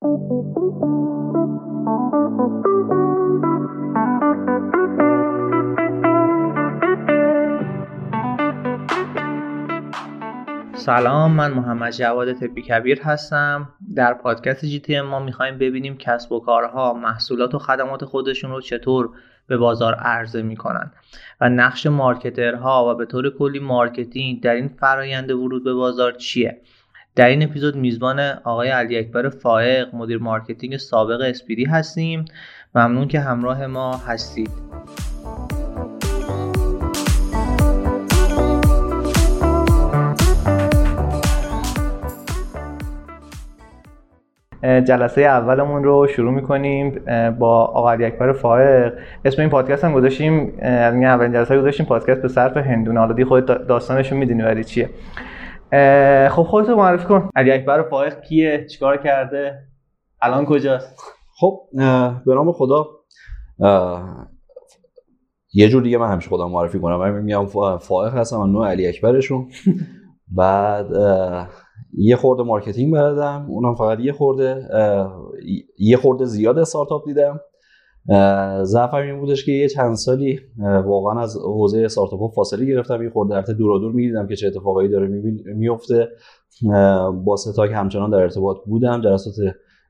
سلام من محمد جواد تپی کبیر هستم. در پادکست GTM ما می‌خوایم ببینیم کسب و کارها محصولات و خدمات خودشون رو چطور به بازار عرضه می‌کنن. و نقش marketer ها و به طور کلی marketing در این فرایند ورود به بازار چیه؟ در این اپیزود میزبان آقای علی اکبر فائق مدیر marketing سابق اسپیدی هستیم. ممنون که همراه ما هستید. جلسه اولمون رو شروع می‌کنیم با آقا علی اکبر فائق. اسم این پادکست هم گذاشتیم این اولین جلسه گذاشتیم پادکست به صرف هندونه. حالا دی خود داستانش رو ولی چیه. خب خودت معرفی کن. علی اکبر فائق کیه؟ چیکار کرده؟ الان کجاست؟ خب به نام خدا یه جور دیگه من همیشه خودم معرفی کنم. من میام فائق هستم نوع علی اکبرشون. بعد یه خورده marketing بلدم اونم فقط یه خورده یه خورده زیاد استارتاپ دیدم. ضعفم این بودش که یه چند سالی واقعا از حوزه استارتاپ فاصله گرفتم. یه خورده در دور دور می‌دیدم که چه اتفاقایی داره میفته با ستاک همچنان در ارتباط بودم جلسات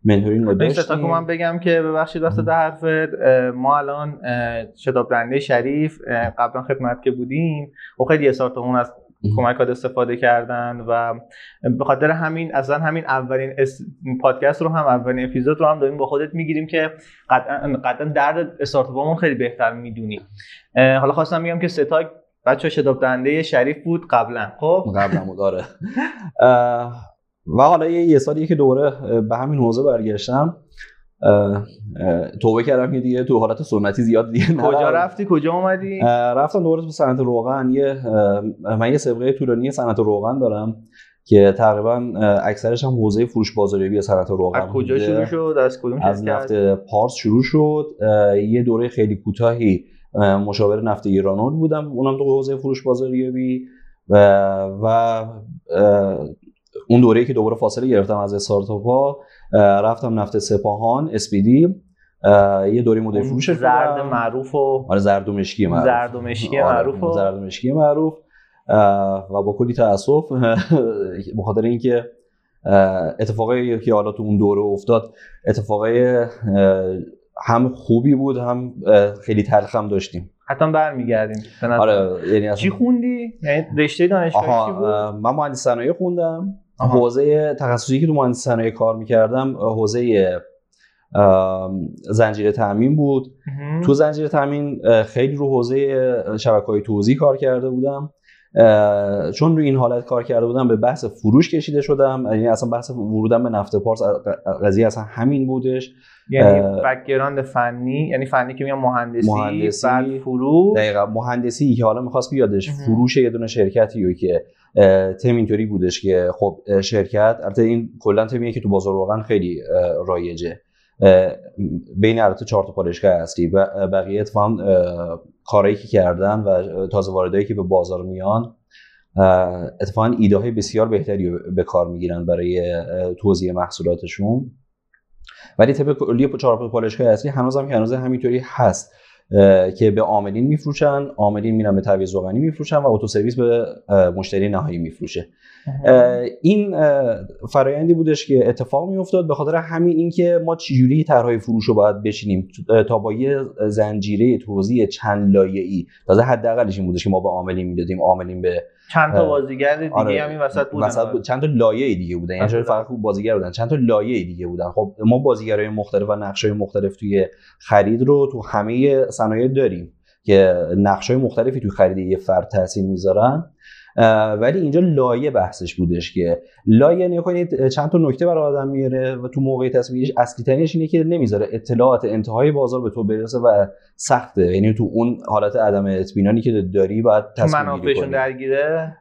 منتورینگ رو داشتیم. این من بگم که ببخشید واسه در حرفت ما الان شتاب برنده شریف قبلا خدمت که بودیم. و خیلی استارتاپمون از کمکات استفاده کردن و به خاطر همین اصلا همین اولین پادکست رو هم اولین اپیزود رو هم داریم با خودت می‌گیریم که قطعا قطعا درد استارتاپمون خیلی بهتر می‌دونی. حالا خواستم میگم که ستاک بچه شتاب دهنده شریف بود قبلا خب؟ قبلا بود آره. و حالا یه سالیه که دوره به همین حوزه برگشتم. توبه کردم که دیگه تو حالت سنتی زیاد دیگه کجا رفتی؟ کجا اومدی؟ رفتم دوره تو صنعت روغن. یه من یه سابقه طولانی صنعت روغن دارم که تقریبا اکثرش هم حوزه فروش بازاریابی صنعت روغن از کجا شروع شد؟ از کدوم از نفت پارس شروع شد. یه دوره خیلی کوتاهی مشاور نفت ایرانول بودم. اونم تو حوزه فروش بازاریابی. و, و اون دوره که دوباره فاصله گرفتم از استارتاپ ها رفتم نفت سپاهان اسپیدی یه دوره مدیر فروش زرد معروف و آره زرد و مشکی معروف. زرد و مشکی آره، معروف و زرد و مشکی معروف. و با کلی تاسف بخاطر اینکه اتفاقی که حالا تو اون دوره افتاد اتفاقای هم خوبی بود هم خیلی تلخ هم داشتیم. حتما برمیگردیم. آره یعنی چی خوندی؟ یعنی رشته دانشگاهی بود؟ من مهندسی صنایع خوندم. حوزه تخصصی که تو مهندسی صنایع کار می‌کردم حوزه زنجیره تامین بود. تو زنجیره تامین خیلی رو حوزه شبکه های توزیع کار کرده بودم. چون رو این حالت کار کرده بودم به بحث فروش کشیده شدم. یعنی اصلا بحث ورودم به نفت پارس قضیه اصلا همین بودش. یعنی background فنی یعنی فنی که میگم مهندسی, مهندسی. بعد فروش. دقیقا مهندسی که حالا می‌خواست بیادش فروش یه دونه شرکتی که تم اینطوری بودش که خب شرکت البته این کلا تمیه که تو بازار روغن خیلی رایجه. بین البته چهار تا پالایشگاه اصلی و بقیه اتفاقا کارهایی که کردن و تازه واردایی که به بازار میان اتفاقا ایده های بسیار بهتری به کار می‌گیرن برای توزیع محصولاتشون. ولی طبق کلی چهار پالشگاه اصلی هنوزم که هنوز همینطوری هست. که به عاملین میفروشن. عاملین میرن به تعویض روغنی میفروشن و اتو سرویس به مشتری نهایی میفروشه. این فرایندی بودش که اتفاق میافتاد به خاطر همین اینکه ما چجوری طرحهای فروش رو باید بشینیم تا با یه زنجیره توزیع چند لایه‌ای. تازه حداقلش این بودش که ما به عاملین می‌دادیم. عاملین به چند تا بازیگر دیگه آره. همین وسط بودن. وسط بود. چند تا لایه دیگه بودن. یعنی فقط بازیگر بودن. چند تا لایه دیگه بودن. خب ما بازیگرای مختلف و نقشای مختلف توی خرید رو تو همه صنایع داریم که نقشای مختلفی توی خرید یه فرد تاثیر می‌ذارن. ولی اینجا لایه بحثش بودش که لایه نکنید کنید چند تا نکته برای آدم میاره و تو موقع تصویرش اصلی ترینش اینه که نمی‌ذاره اطلاعات انتهای بازار به تو برسه و سخته. یعنی تو اون حالت عدم اطمینانی که داری باید تصمیم منافعشون درگیره؟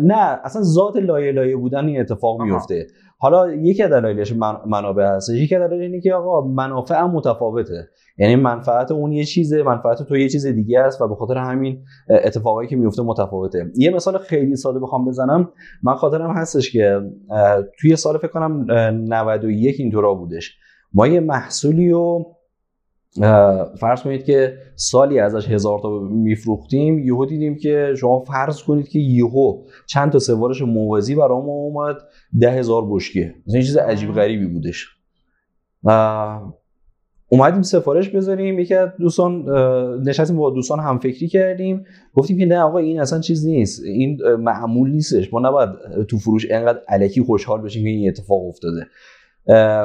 نه اصلا ذات لایه لایه بودن این اتفاق میفته حالا یکی از دلایلش منابع هست یکی از دلایل اینه که آقا منافع متفاوته. یعنی منفعت اون یه چیزه منفعت تو یه چیز دیگه است و به خاطر همین اتفاقایی که میفته متفاوته. یه مثال خیلی ساده بخوام بزنم. من خاطرم هستش که توی سال فکر کنم 91 اینطورا بودش. ما یه محصولی و فرض کنید که سالی ازش هزار تا میفروختیم یهو دیدیم که شما فرض کنید که یهو چند تا سوارش موازی برام اومد ده هزار بشکه. این چیز عجیب غریبی بودش. اومدیم سفارش بذاریم یکی از دوستان نشستیم با دوستان هم فکری کردیم. گفتیم که نه آقا این اصلا چیز نیست. این معمول نیستش. ما نباید تو فروش انقدر علکی خوشحال بشیم که این اتفاق افتاده.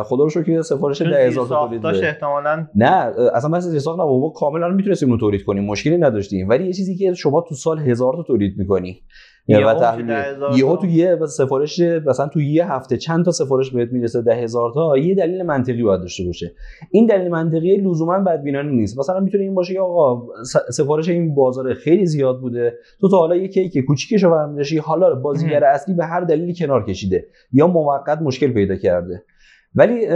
خدا رو شکر سفارش 10000 تا تولید احتمالاً نه اصلا بحث حساب نه ما کاملا می‌تونستیم اون تولید کنیم مشکلی نداشتیم. ولی یه چیزی که شما تو سال هزار تا تولید می‌کنی. یه یهو تو یه سفارش مثلا تو یه هفته چند تا سفارش بهت می‌رسه ده هزار تا؟ یه دلیل منطقی باید داشته باشه. این دلیل منطقی لزوما بدبینانه نیست. مثلا می‌تونه این باشه که آقا سفارش این بازار خیلی زیاد بوده. تو تا حالا یه کیک کوچیکشو برمی‌داشتی حالا بازیگر اصلی به هر دلیلی کنار کشیده یا موقت مشکل پیدا کرده. ولی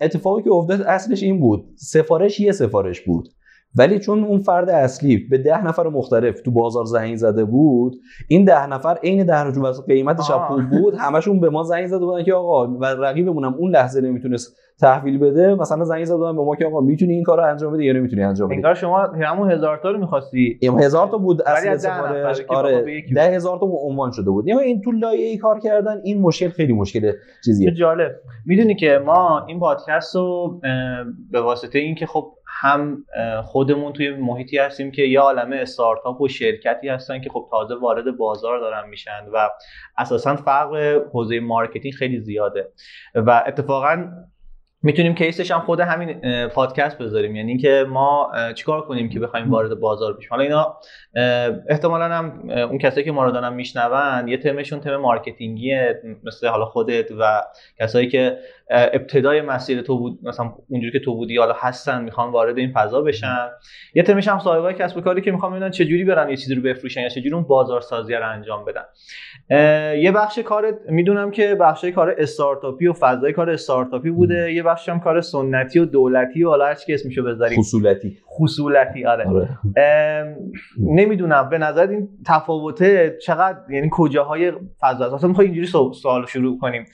اتفاقی که افتاد اصلش این بود. سفارش یه سفارش بود. ولی چون اون فرد اصلی به ده نفر مختلف تو بازار زنگ زده بود این ده نفر عین ده نفر و قیمتش خوب بود همشون به ما زنگ زده بودن که آقا و رقیبمونم اون لحظه نمی‌تونست تحویل بده مثلا زنگ زده بودن به ما که آقا می‌تونی این کارو انجام بدی یا نمی‌تونی انجام بدی؟ انگار شما همون هزار تا رو می‌خواستی. هزار تا بود اصل سفارش. آره ده هزار تا عنوان شده بود. یعنی این تو لایه کار کردن این مشکل خیلی مشکل چیزیه. جالب. می‌دونی که ما این پادکست رو به واسطه اینکه خب هم خودمون توی محیطی هستیم که یه عالمه استارتاپ و شرکتی هستن که خب تازه وارد بازار دارن میشن و اساسا فرق حوزه marketing خیلی زیاده. و اتفاقا می‌تونیم کیسش هم خود همین پادکست بذاریم. یعنی اینکه ما چیکار کنیم که بخوایم وارد بازار بشیم؟ حالا اینا احتمالا هم اون کسایی که ما رو دارن میشنون یه تمشون تم مارکتینگیه مثل حالا خودت و کسایی که ابتدای مسیر تو بود مثلا اونجوری که تو بودی حالا هستن می‌خوان وارد این فضا بشن. یه تمش هم صاحبای کسب و کاری که می‌خوان ببینن چه جوری برن یه چیزی رو بفروشن یا چه جوری اون بازار سازی رو انجام بدن. یه بخش کار می‌دونم که بخش کار استارتاپی و فضای کار استارتاپی بوده. یه بخش هم کار سنتی و دولتی و حالا هر چی اسمشو بذاریم. خصولتی. خصولتی آره, آره. نمی‌دونم به نظر این تفاوته چقدر یعنی کجاهای فضا؟ اصلا می‌خوای اینجوری سوال شروع کنیم.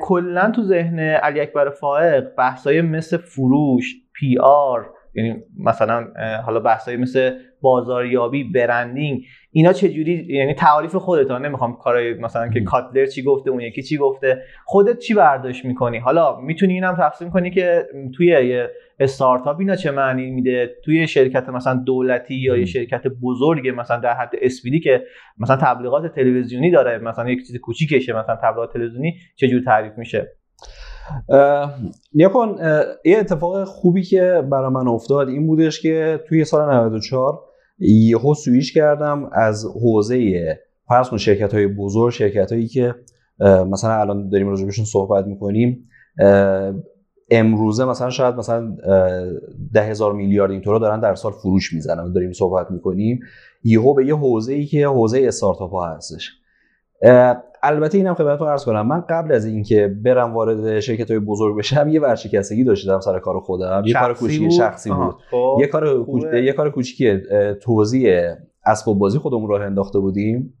کلا تو ذهن علی اکبر فائق بحثای مثل فروش پی آر یعنی مثلا حالا بحثایی مثل بازاریابی برندینگ اینا چه جوری یعنی تعاریف خودت نمی‌خوام کارای مثلا که کاتلر چی گفته اون یکی چی گفته خودت چی برداشت می‌کنی؟ حالا می‌تونی اینم تقسیم کنی که توی یه استارتاپ اینا چه معنی میده؟ توی شرکت مثلا دولتی یا یه شرکت بزرگ مثلا در حد اسپیدی که مثلا تبلیغات تلویزیونی داره مثلا یک چیز کوچیکشه مثلا تبلیغات تلویزیونی چه جور تعریف میشه؟ نیا کن یه اتفاق خوبی که برای من افتاد این بودش که توی سال 94 یهو سویش کردم از حوزه فرض کن شرکت های بزرگ شرکت هایی که مثلا الان داریم راجبشون صحبت می‌کنیم امروزه مثلا شاید مثلا ده هزار میلیارد اینطورا دارن در سال فروش می‌زنن داریم صحبت می‌کنیم. یهو به یه حوزه ای که حوزه استارتاپ ها هستش البته اینم خدمتتون عرض کنم. من قبل از اینکه برم وارد شرکت های بزرگ بشم یه ورشکستگی داشتم سر کار خودم. یه کار کوچیک شخصی بود. خب. یه کار یه کار کوچیکی توزیع اسباب بازی خودمون راه انداخته بودیم.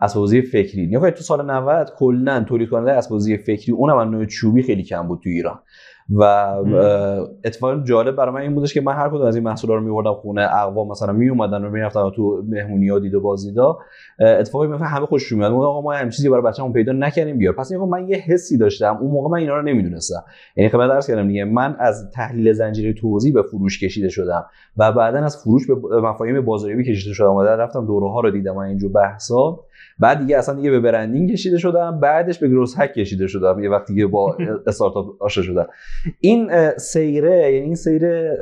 اسباب بازی فکری. یا تو سال 90 کلا تولید کننده اسباب بازی فکری اونم نوع چوبی خیلی کم بود تو ایران. و اتفاق جالب برای من این بودش که من هر کدوم از این محصولا رو میوردم خونه اقوام مثلا می اومدن و می‌رفتن تو مهمونی ها دید و بازیدا اتفاقی میفته همه خوشش میاد آقا ما هم چیزی برای بچه‌مون پیدا نکردیم بیار. پس اینکه من یه حسی داشتم. اون موقع من اینا رو نمی‌دونستم. یعنی خدمت درس کردم دیگه. من از تحلیل زنجیره توزیع به فروش کشیده شدم و بعدا از فروش به مفاهیم بازاریابی کشیده شدم و رفتم دوره ها رو دیدم و اینجور بحثا. بعد دیگه اصلا دیگه به برندینگ کشیده شدم بعدش به گروس هک کشیده شدم یه وقتی که با استارتاپ آشنا شدم. این سیره یعنی این سیره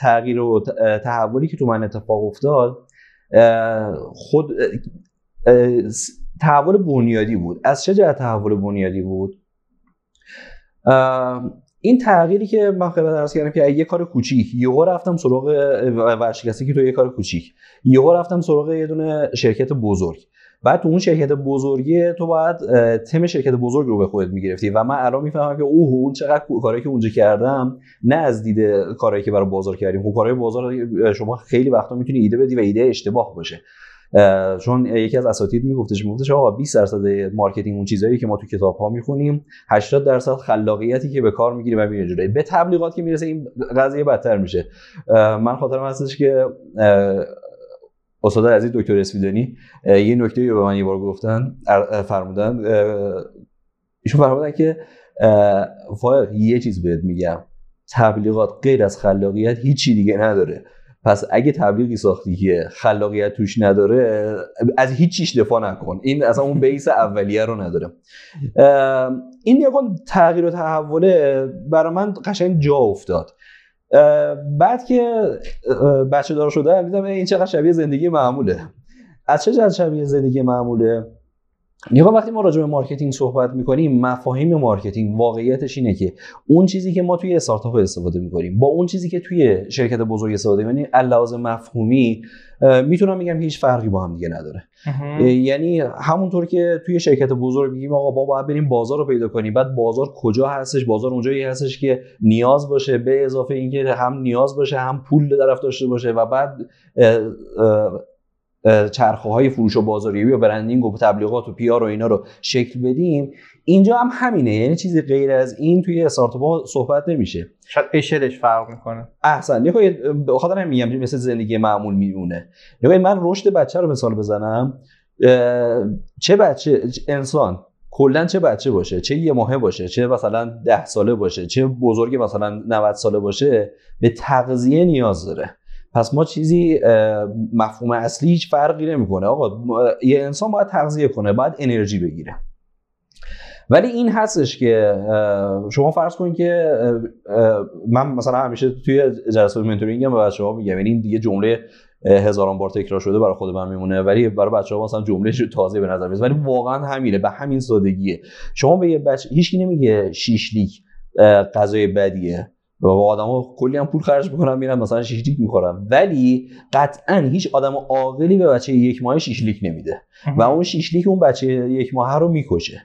تغییر و تحولی که تو من اتفاق افتاد خود تحول بنیادی بود. از چه جهت تحول بنیادی بود؟ این تغییری که من خدمت درس کردم که یه کار کوچیک. یهو رفتم سراغ که تو یه کار کوچیک. یهو رفتم سراغ یه دونه شرکت بزرگ. بعد تو اون شرکت بزرگی تو باید تم شرکت بزرگ رو به خودت می‌گرفتی و من الان می‌فهمم که اوه اون چقدر کاری که اونجا کردم نه از دید کاری که برای بازار کردیم. خب کارهای بازار شما خیلی وقتا می‌تونی ایده بدی و ایده اشتباه باشه. چون یکی از اساتید میگفتش میگفتش آقا 20 درصد marketing اون چیزایی که ما تو کتاب ها می‌خونیم 80 درصد خلاقیتی که به کار می‌گیری و میره به تبلیغات که می‌رسه این قضیه بدتر میشه. من خاطرم هستش که استاد عزیز دکتر اسفیدانی یه نکته رو به من یه بار گفتن فرمودن ایشون فرمودن که فایق یه چیز بهت میگم. تبلیغات غیر از خلاقیت هیچی دیگه نداره. پس اگه تبلیغی ساختی که خلاقیت توش نداره از هیچ چیش دفاع نکن. این اصلا اون base اولیه رو نداره. این یکون تغییر و تحوله برای من قشنگ جا افتاد. بعد که بچه دار شدم دیدم این چقدر شبیه زندگی معموله. از چه جهت شبیه زندگی معموله؟ نگاه وقتی ما راجع به marketing صحبت می‌کنیم مفاهیم marketing واقعیتش اینه که اون چیزی که ما توی استارتاپ استفاده می‌کنیم با اون چیزی که توی شرکت بزرگ استفاده می‌کنیم علاوه مفهومی می‌تونم بگم هیچ فرقی با هم دیگه نداره. یعنی همونطور که توی شرکت بزرگ میگیم آقا با باید بریم بازار رو پیدا کنیم بعد بازار کجا هستش بازار اونجایی هستش که نیاز باشه به اضافه اینکه هم نیاز باشه هم پول طرف داشته باشه و بعد چرخه های فروش و بازاریابی و برندینگ و تبلیغات و پیار و اینا رو شکل بدیم. اینجا هم همینه یعنی چیزی غیر از این توی استارتاپ صحبت نمیشه. شاید اشلش فرق می‌کنه. احسن. یه خاطر میگم مثل زندگی معمول میمونه. نگاه من رشد بچه رو مثال بزنم. چه بچه انسان کلا چه بچه باشه؟ چه یه ماهه باشه؟ چه مثلا ده ساله باشه؟ چه بزرگ مثلا 90 ساله باشه؟ به تغذیه نیاز داره. پس ما چیزی مفهوم اصلی هیچ فرقی نمی‌کنه. آقا یه انسان باید تغذیه کنه باید انرژی بگیره. ولی این هستش که شما فرض کنید که من مثلا همیشه توی جلسه mentoring هم به بچه‌ها میگم یعنی این دیگه جمله هزاران بار تکرار شده برای خود من میمونه ولی برای بچه ها مثلا جمله تازه به نظر میاد ولی واقعا همینه به همین سادگیه. شما به یه بچه هیچ نمیگه شیشلیک غذای بدیه. و آدما کلی هم پول خرج می‌کنن میرن مثلا شیشلیک می‌خورن ولی قطعا هیچ آدم عاقلی به بچه یک ماه شیشلیک نمیده. و اون شیشلیک اون بچه یک ماه رو می‌کشه.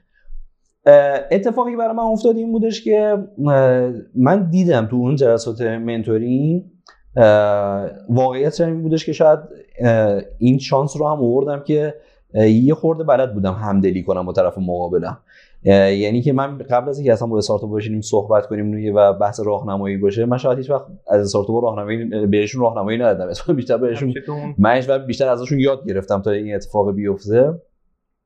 اتفاقی برای من افتاد این بودش که من دیدم تو اون جلسات منتورینگ واقعیت این بودش که شاید این شانس رو هم آوردم که یه خورده بلد بودم همدلی کنم با طرف مقابلم. یعنی که من قبل از اینکه اصلا با استارتاپ باشیم صحبت کنیم و بحث راهنمایی باشه من شاید هیچ وقت از استارتاپ راهنمایی بهشون راهنمایی ندادم. بیشتر بهشون من بیشتر ازشون یاد گرفتم تا این اتفاق بیفته.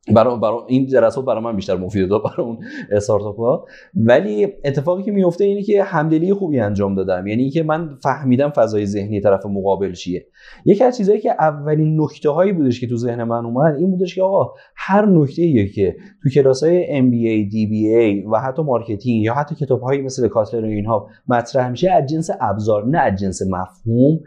برای برای این جلسات برای من بیشتر فایده داد برای اون استارتاپ ها ولی اتفاقی که میفته اینه که همدلی خوبی انجام دادم. یعنی که من فهمیدم فضای ذهنی طرف مقابل چیه. یکی از چیزهایی که اولین نکته هایی بودش که تو ذهن من اومد این بودش که آقا هر نکته ایه که تو کلاس های MBA, DBA و حتی marketing یا حتی کتاب هایی مثل کاتلر و اینها مطرح میشه از جنس ابزاره نه از جنس مفهوم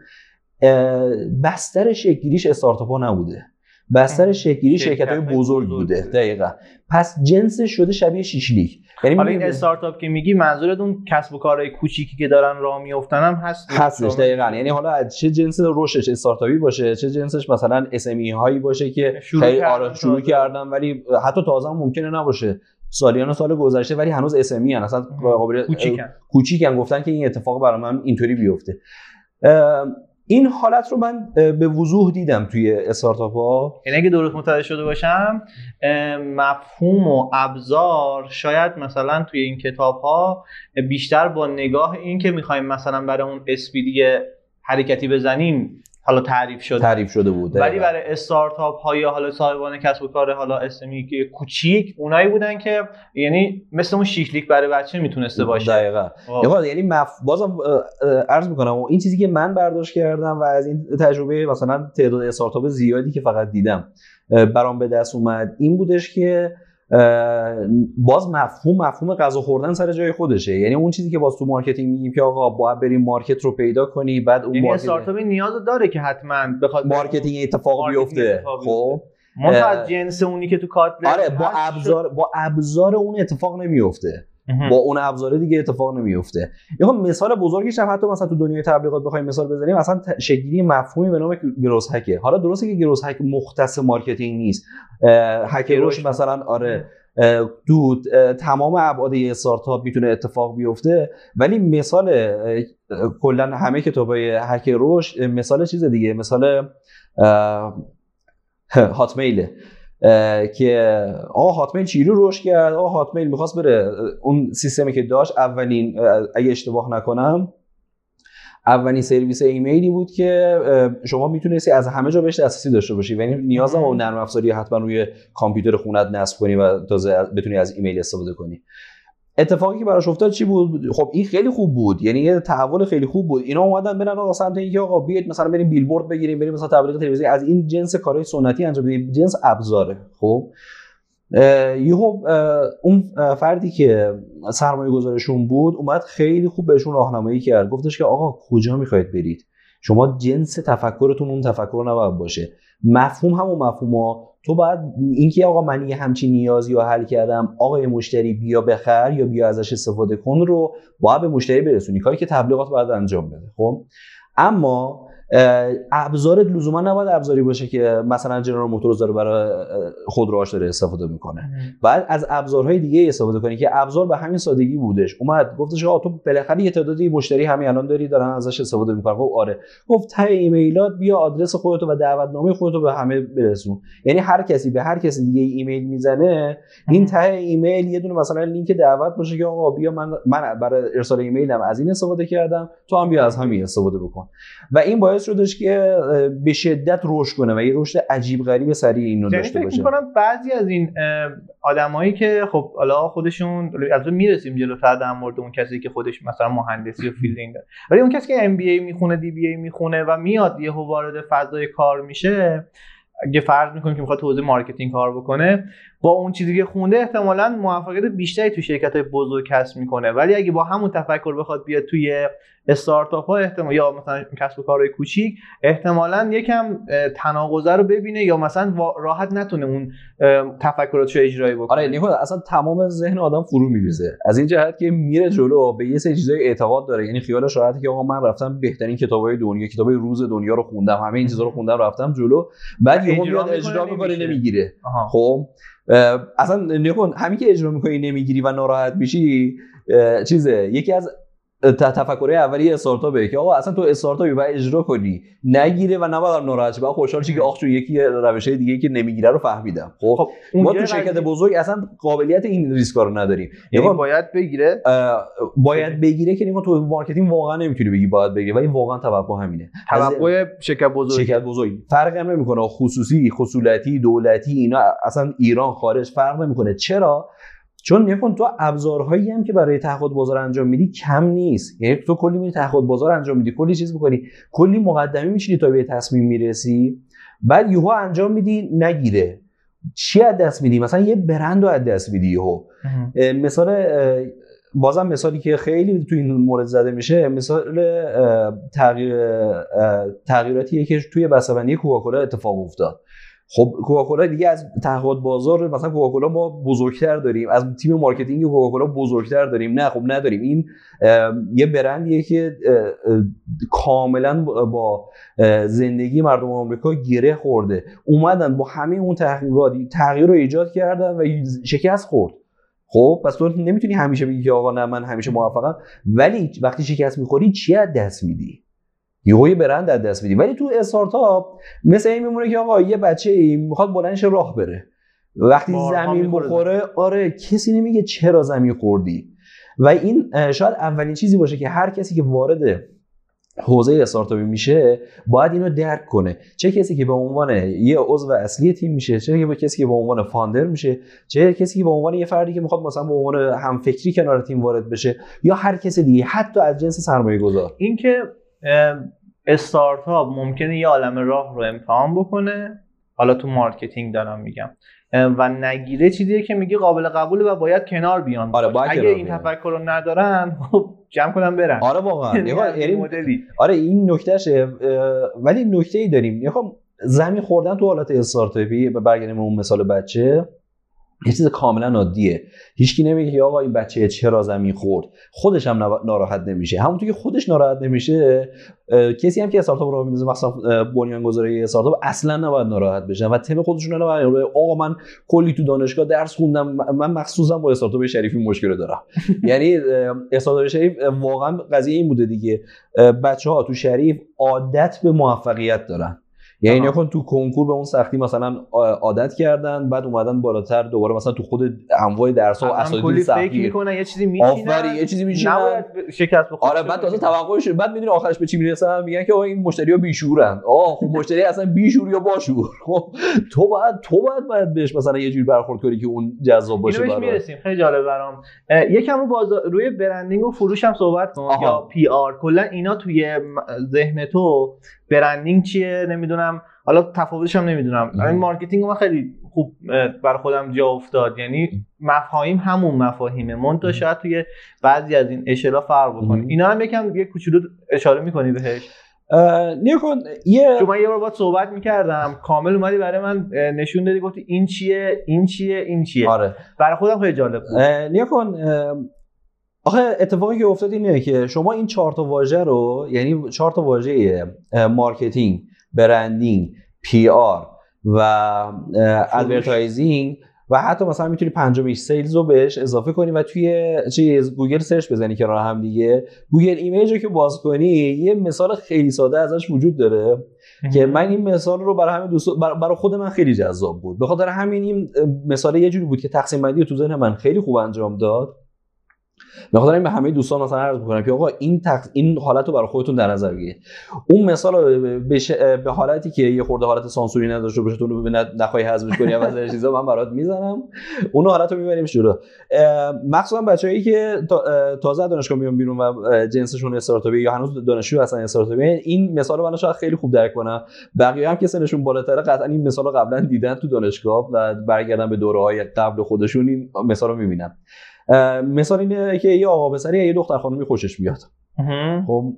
بستر شکل گیریش استارتاپ ها نبوده. بستر شکل گیری شرکت های بزرگ بوده دقیقا. پس جنسش شده شبیه شیشلیک یعنی حالا این استارتاپ که میگی منظورت اون کسب و کارهای کوچیکی که دارن راه میافتن هم هست هستش دقیقا. یعنی حالا چه جنس رشدش استارتاپی باشه چه جنسش مثلا SME هایی باشه که شروع, آره شروع کردن ولی حتی تازه هم ممکنه نباشه. سالیان سال گذشته ولی هنوز SME اصلا قابل کوچیکن. کوچیکن. گفتن که این اتفاق برای من اینطوری بیفته. این حالت رو من به وضوح دیدم توی استارتاپ ها. یعنی اگه درست متوجه شده باشم مفهوم و ابزار شاید مثلا توی این کتاب ها بیشتر با نگاه این که می‌خوایم مثلا برای اون اسپیدی حرکتی بزنیم حالا تعریف شده. تعریف شده بود ولی برای استارتاپ ها یا حالا صاحبان کسب و کار حالا اسمی کوچیک اونایی بودن که یعنی مثل اون شیشلیک برای بچه می‌تونسته باشه. دقیقا. یعنی مف... بازم عرض می‌کنم این چیزی که من برداشت کردم و از این تجربه مثلا تعداد استارتاپ زیادی که فقط دیدم برام به دست اومد این بودش که باز مفهوم مفهوم غذا خوردن سر جای خودشه. یعنی اون چیزی که باز تو marketing میگیم که آقا باید بریم market رو پیدا کنی بعد اون یعنی استارتاپ نیاز داره که حتما بخواد marketing اتفاق بیفته. خب؟ ما از جنس اونی که تو کاتلره با ابزار با ابزار اون اتفاق نمیفته. با اون ابزار دیگه اتفاق نمیفته یا مثال بزرگش هم حتی مثلا تو دنیای تبلیغات بخوایم مثال بزنیم مثلا شکلی مفهومی به نام growth hack ه حالا درسته که growth hack مختص marketing نیست. hack growth مثلا آره تو تمام ابعاد استارتاپ می‌تونه اتفاق بیفته. ولی مثال کلا همه کتابای hack growth مثال چیز دیگه مثال Hotmail ه. که آقا هاتمیل چیری روش کرد؟ آقا هاتمیل می‌خواست بره. اون سیستمی که داشت اولین اگه اشتباه نکنم اولین سرویس ایمیلی بود که شما می‌تونستی از همه جا بهش دسترسی داشته باشی. یعنی نیاز اون نرم افزاری حتما روی کامپیوتر خونت نصب کنی و تازه بتونی از ایمیل استفاده کنی. اتفاقی که براش افتاد چی بود؟ خب این خیلی خوب بود. یعنی یه تحول خیلی خوب بود. اینا اومدن برن آقا سمت اینکه آقا بیاید مثلا بریم بیلبورد بگیریم بریم مثلا تبلیغ تلویزیونی از این جنس کارهای سنتی انجام بدیم. جنس ابزاره. خب؟ یهو اون فردی که سرمایه گذارشون بود اومد خیلی خوب بهشون راهنمایی کرد. گفتش که آقا کجا می‌خواید برید؟ شما جنس تفکرتون اون تفکر نباید باشه. مفهوم همون مفهوم ها. تو باید اینکه آقا من یه همچین نیازی رو حل کردم آقای مشتری بیا بخر یا بیا ازش استفاده کن رو باید به مشتری برسونی کاری که تبلیغات باید انجام بده خب؟ اما ابزارت لزوما نباید ابزاری باشه که مثلا جنرال موتورز داره برای خودروهاش داره استفاده می‌کنه. بعد از ابزارهای دیگه استفاده کنی که ابزار به همین سادگی بودش. اومد گفتش آقا تو بالاخره یه تعدادی مشتری همین الان داری دارن ازش استفاده می‌کنن. گفت آره. گفت ته ایمیلات بیا آدرس خودتو و دعوتنامه خودتو به همه برسون. یعنی هر کسی به هر کسی دیگه ایمیل می‌زنه این ته ایمیل یه دونه مثلا لینک دعوت باشه که آقا بیا من من برای ارسال ایمیلم از این استفاده کردم تو هم بیا از همین استفاده بکن. و این باعث شدش که به شدت رشد کنه و یه رشد عجیب غریب سریع اینو یعنی داشته باشه. فکر بعضی از این آدمایی که خب حالا خودشون از اون می‌رسیم جلوتر در مورد اون کسی که خودش مثلا مهندسی و فیلدینگ داره ولی اون کسی که MBA می‌خونه DBA می‌خونه و میاد یهو وارد فضای کار میشه اگه فرض می‌کنیم که می‌خواد حوزه marketing کار بکنه با اون چیزی که خونده احتمالا موفقیت بیشتری تو شرکت های بزرگ کسب می‌کنه. ولی اگه با همون تفکر بخواد بیاد توی استارتاپ ها احتمال یا مثلا کسب و کارهای کوچیک احتمالا یکم تناقضه رو ببینه یا مثلا راحت نتونه اون تفکراتشو اجرایی بکنه. آره نیکو اصلا تمام ذهن آدم فرو میریزه. از این جهت که میره جلو به یه سری چیزای اعتقاد داره. یعنی خیالش راحته که آقا من رفتم بهترین کتابای دنیا کتابای روز دنیا رو خوندم. همه این چیزا رو خوندم رفتم جلو. بعد یهو میاد اجرا می‌کنه نمی‌گیره. خب؟ اصلا نکن همین که اجرا می‌کنی نمی‌گیری و ناراحت میشی چیزه. یکی از تفکر اولی استارتاپه که آقا اصلا تو استارتاپی باید اجرا کنی. نگیره و نباید ناراحت با خوشحال شی که آخ جون یکی روش دیگه که نمی‌گیره رو فهمیدم. خب, خب ما تو شرکت بزرگ اصلا قابلیت این ریسک رو نداریم. یعنی باید بگیره؟ باید بگیره که ما تو marketing واقعا نمی‌تونی بگی باید بگیره ولی واقعا توقع همینه. توقع شرکت بزرگ. شرکت بزرگ. فرق هم نمی‌کنه. خصوصی خصولتی دولتی اینا اصلا ایران خارج فرق نمی‌کنه. چرا؟ چون نکن تو ابزارهایی هم که برای تحقیق بازار انجام میدی کم نیست. یعنی تو کلی میری تحقیق بازار انجام میدی کلی چیز می‌کنی کلی مقدمی میشینی تا به تصمیم می‌رسی. بعد یهو انجام میدی نگیره. چی از دست میدی؟ مثلا یه برند رو از دست میدی یهو مثال بازم مثالی که خیلی تو این مورد زده میشه مثال تغییر تغییراتیه که توی بسته‌بندی کوکاکولا اتفاق افتاد. خب کوکاکولا دیگه از تحقیقات بازار مثلا کوکاکولا ما بزرگتر داریم. از تیم marketing کوکاکولا بزرگتر داریم. نه خب نداریم. این یه برندیه که کاملا با زندگی مردم آمریکا گره خورده. اومدن با همه اون تحقیقات تغییر رو ایجاد کردن و شکست خورد. خب پس تو نمی‌تونی همیشه بگی که آقا نه من همیشه موفقم. ولی وقتی شکست می‌خوری چی از دست میدی؟ یهو برند از دست میدی ولی تو استارتاپ مثل این میمونه که آقا یه بچه ای می‌خواد بلندش راه بره. وقتی زمین بخوره آره کسی نمیگه چرا زمین خوردی. و این شاید اولین چیزی باشه که هر کسی که وارد حوزه استارتاپی میشه باید اینو درک کنه. چه کسی که به عنوان یه عضو اصلی تیم میشه چه به کسی که به عنوان فاندر میشه چه کسی که به عنوان یه فردی که می‌خواد مثلا به عنوان همفکری کنار تیم وارد بشه یا هر کسی دیگه حتی از جنس سرمایه گذار اینکه استارتاپ ممکنه یه عالم راه رو امتحان بکنه. حالا تو marketing دارم میگم. و نگیره چیزیه که میگه قابل قبوله و باید کنار بیان. آره باید اگه این تفکر رو ندارن خب جمع کنن برن. آره واقعا. یعنی آره این نکتهشه ولی نکته ای داریم. خب زمین خوردن تو حالت استارتاپی برگردیم اون مثال بچه. یه چیز کاملا عادیه. هیچکی نمیگه که آقا این بچه چرا زمین خورد. خودش هم ناراحت نمیشه. همونطور که خودش ناراحت نمیشه کسی هم که استارتاپ رو میندازه مثلا بنیانگذاری استارتاپ اصلا نباید ناراحت بشن و تم خودشون نباید آقا من کلی تو دانشگاه درس خوندم. من مخصوصا با استارتاپ شریفی مشکل دارم. یعنی استارتاپ شریف واقعا قضیه این بوده دیگه. بچه ها تو شریف عادت به موفقیت دارن. یعنی نکن تو کنکور به اون سختی مثلا عادت کردن بعد اومدن بالاتر دوباره مثلا تو خود انواع درس ها و اساتید سختی می‌کنن یه چیزی آفرین یه چیزی میچینن. شکست بخوره. آره بعد تازه توقعش بعد می‌دونی آخرش به چی می‌رسن میگن که این مشتری ها بیشورن. آه خب مشتری اصلا بیشور یا باشور. خب تو بعد تو بعد باید بهش مثلا یه جوری برخورد کنی که اون جذاب باشه برات می‌رسیم. خیلی جالب برام. یکم رو بازار روی برندینگ و فروش هم صحبت کن. یا پی آر کلا اینا توی ذهن تو branding چیه نمی‌دونم. حالا تفاوتش هم نمی‌دونم. این marketing من خیلی خوب بر خودم جا افتاد. یعنی مفاهیم همون مفاهیمه. منتها شاید توی بعضی از این اشل‌ها فرق بکنه اینا هم یکم یه کوچولو اشاره می‌کنی بهش؟ نگاه کن یه چون من یه بار باید صحبت می‌کردم. کامل اومدی برای من نشون دادی گفتی این چیه این چیه این چیه. آره. برای خودم خیلی جالب بود. نگاه کن آخه اتفاقی که افتاد اینه که شما این چهار تا واژه رو یعنی چهار تا واژه marketing branding PR و advertising و حتی مثلا می‌تونی پنجمیش sales رو بهش اضافه کنی و توی چیز گوگل search بزنی کنار هم دیگه. Google Image رو که باز کنی یه مثال خیلی ساده ازش وجود داره که من این مثال رو برای همین دوست برای خود من خیلی جذاب بود. به خاطر همین این مثال یه جوری بود که تقسیم بندی تو ذهن من خیلی خوب انجام داد. به خاطر این به همه دوستان مثلا عرض می‌کنم که آقا این تق... این حالت رو برای خودتون در نظر بگیرید. اون مثال رو به, به حالتی که یه خورده حالت سانسوری نداشته باشه تو رو نخواهی حذفش کنی از چیزا من برات می‌زنم اون حالت رو می‌بریم جلو مخصوصا بچه‌ای که تازه دانشگاه میان بیرون و جنسشون استارتاپی یا هنوز دانشجو هستن استارتاپی این مثال رو من شاید خیلی خوب درک کنم بقیه هم که سنشون بالاتره قطعا این مثال رو قبلا دیدن تو دانشگاه و برگردن به دوره‌های قبل خودشون این مثال رو می‌بینن. مثال اینه که یه آقا پسری یه دختر خانمی خوشش میاد. خب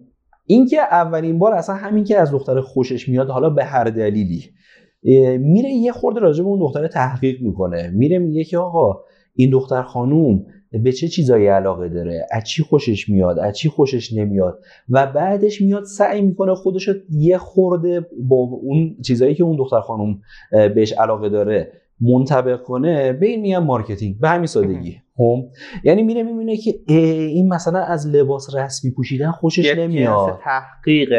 این که اولین بار اصلا همین که از دختر خوشش میاد حالا به هر دلیلی. میره یه خورده راجع به اون دختر تحقیق می‌کنه. میره میگه که آقا این دختر خانوم به چه چیزایی علاقه داره؟ از چی خوشش میاد؟ از چی خوشش نمیاد؟ و بعدش میاد سعی می‌کنه خودش یه خورده با اون چیزایی که اون دختر خانوم بهش علاقه داره منطبق کنه به این میگن marketing. به همین سادگی. هم یعنی میره می‌بینه که این مثلا از لباس رسمی پوشیدن خوشش نمیاد. تحقیق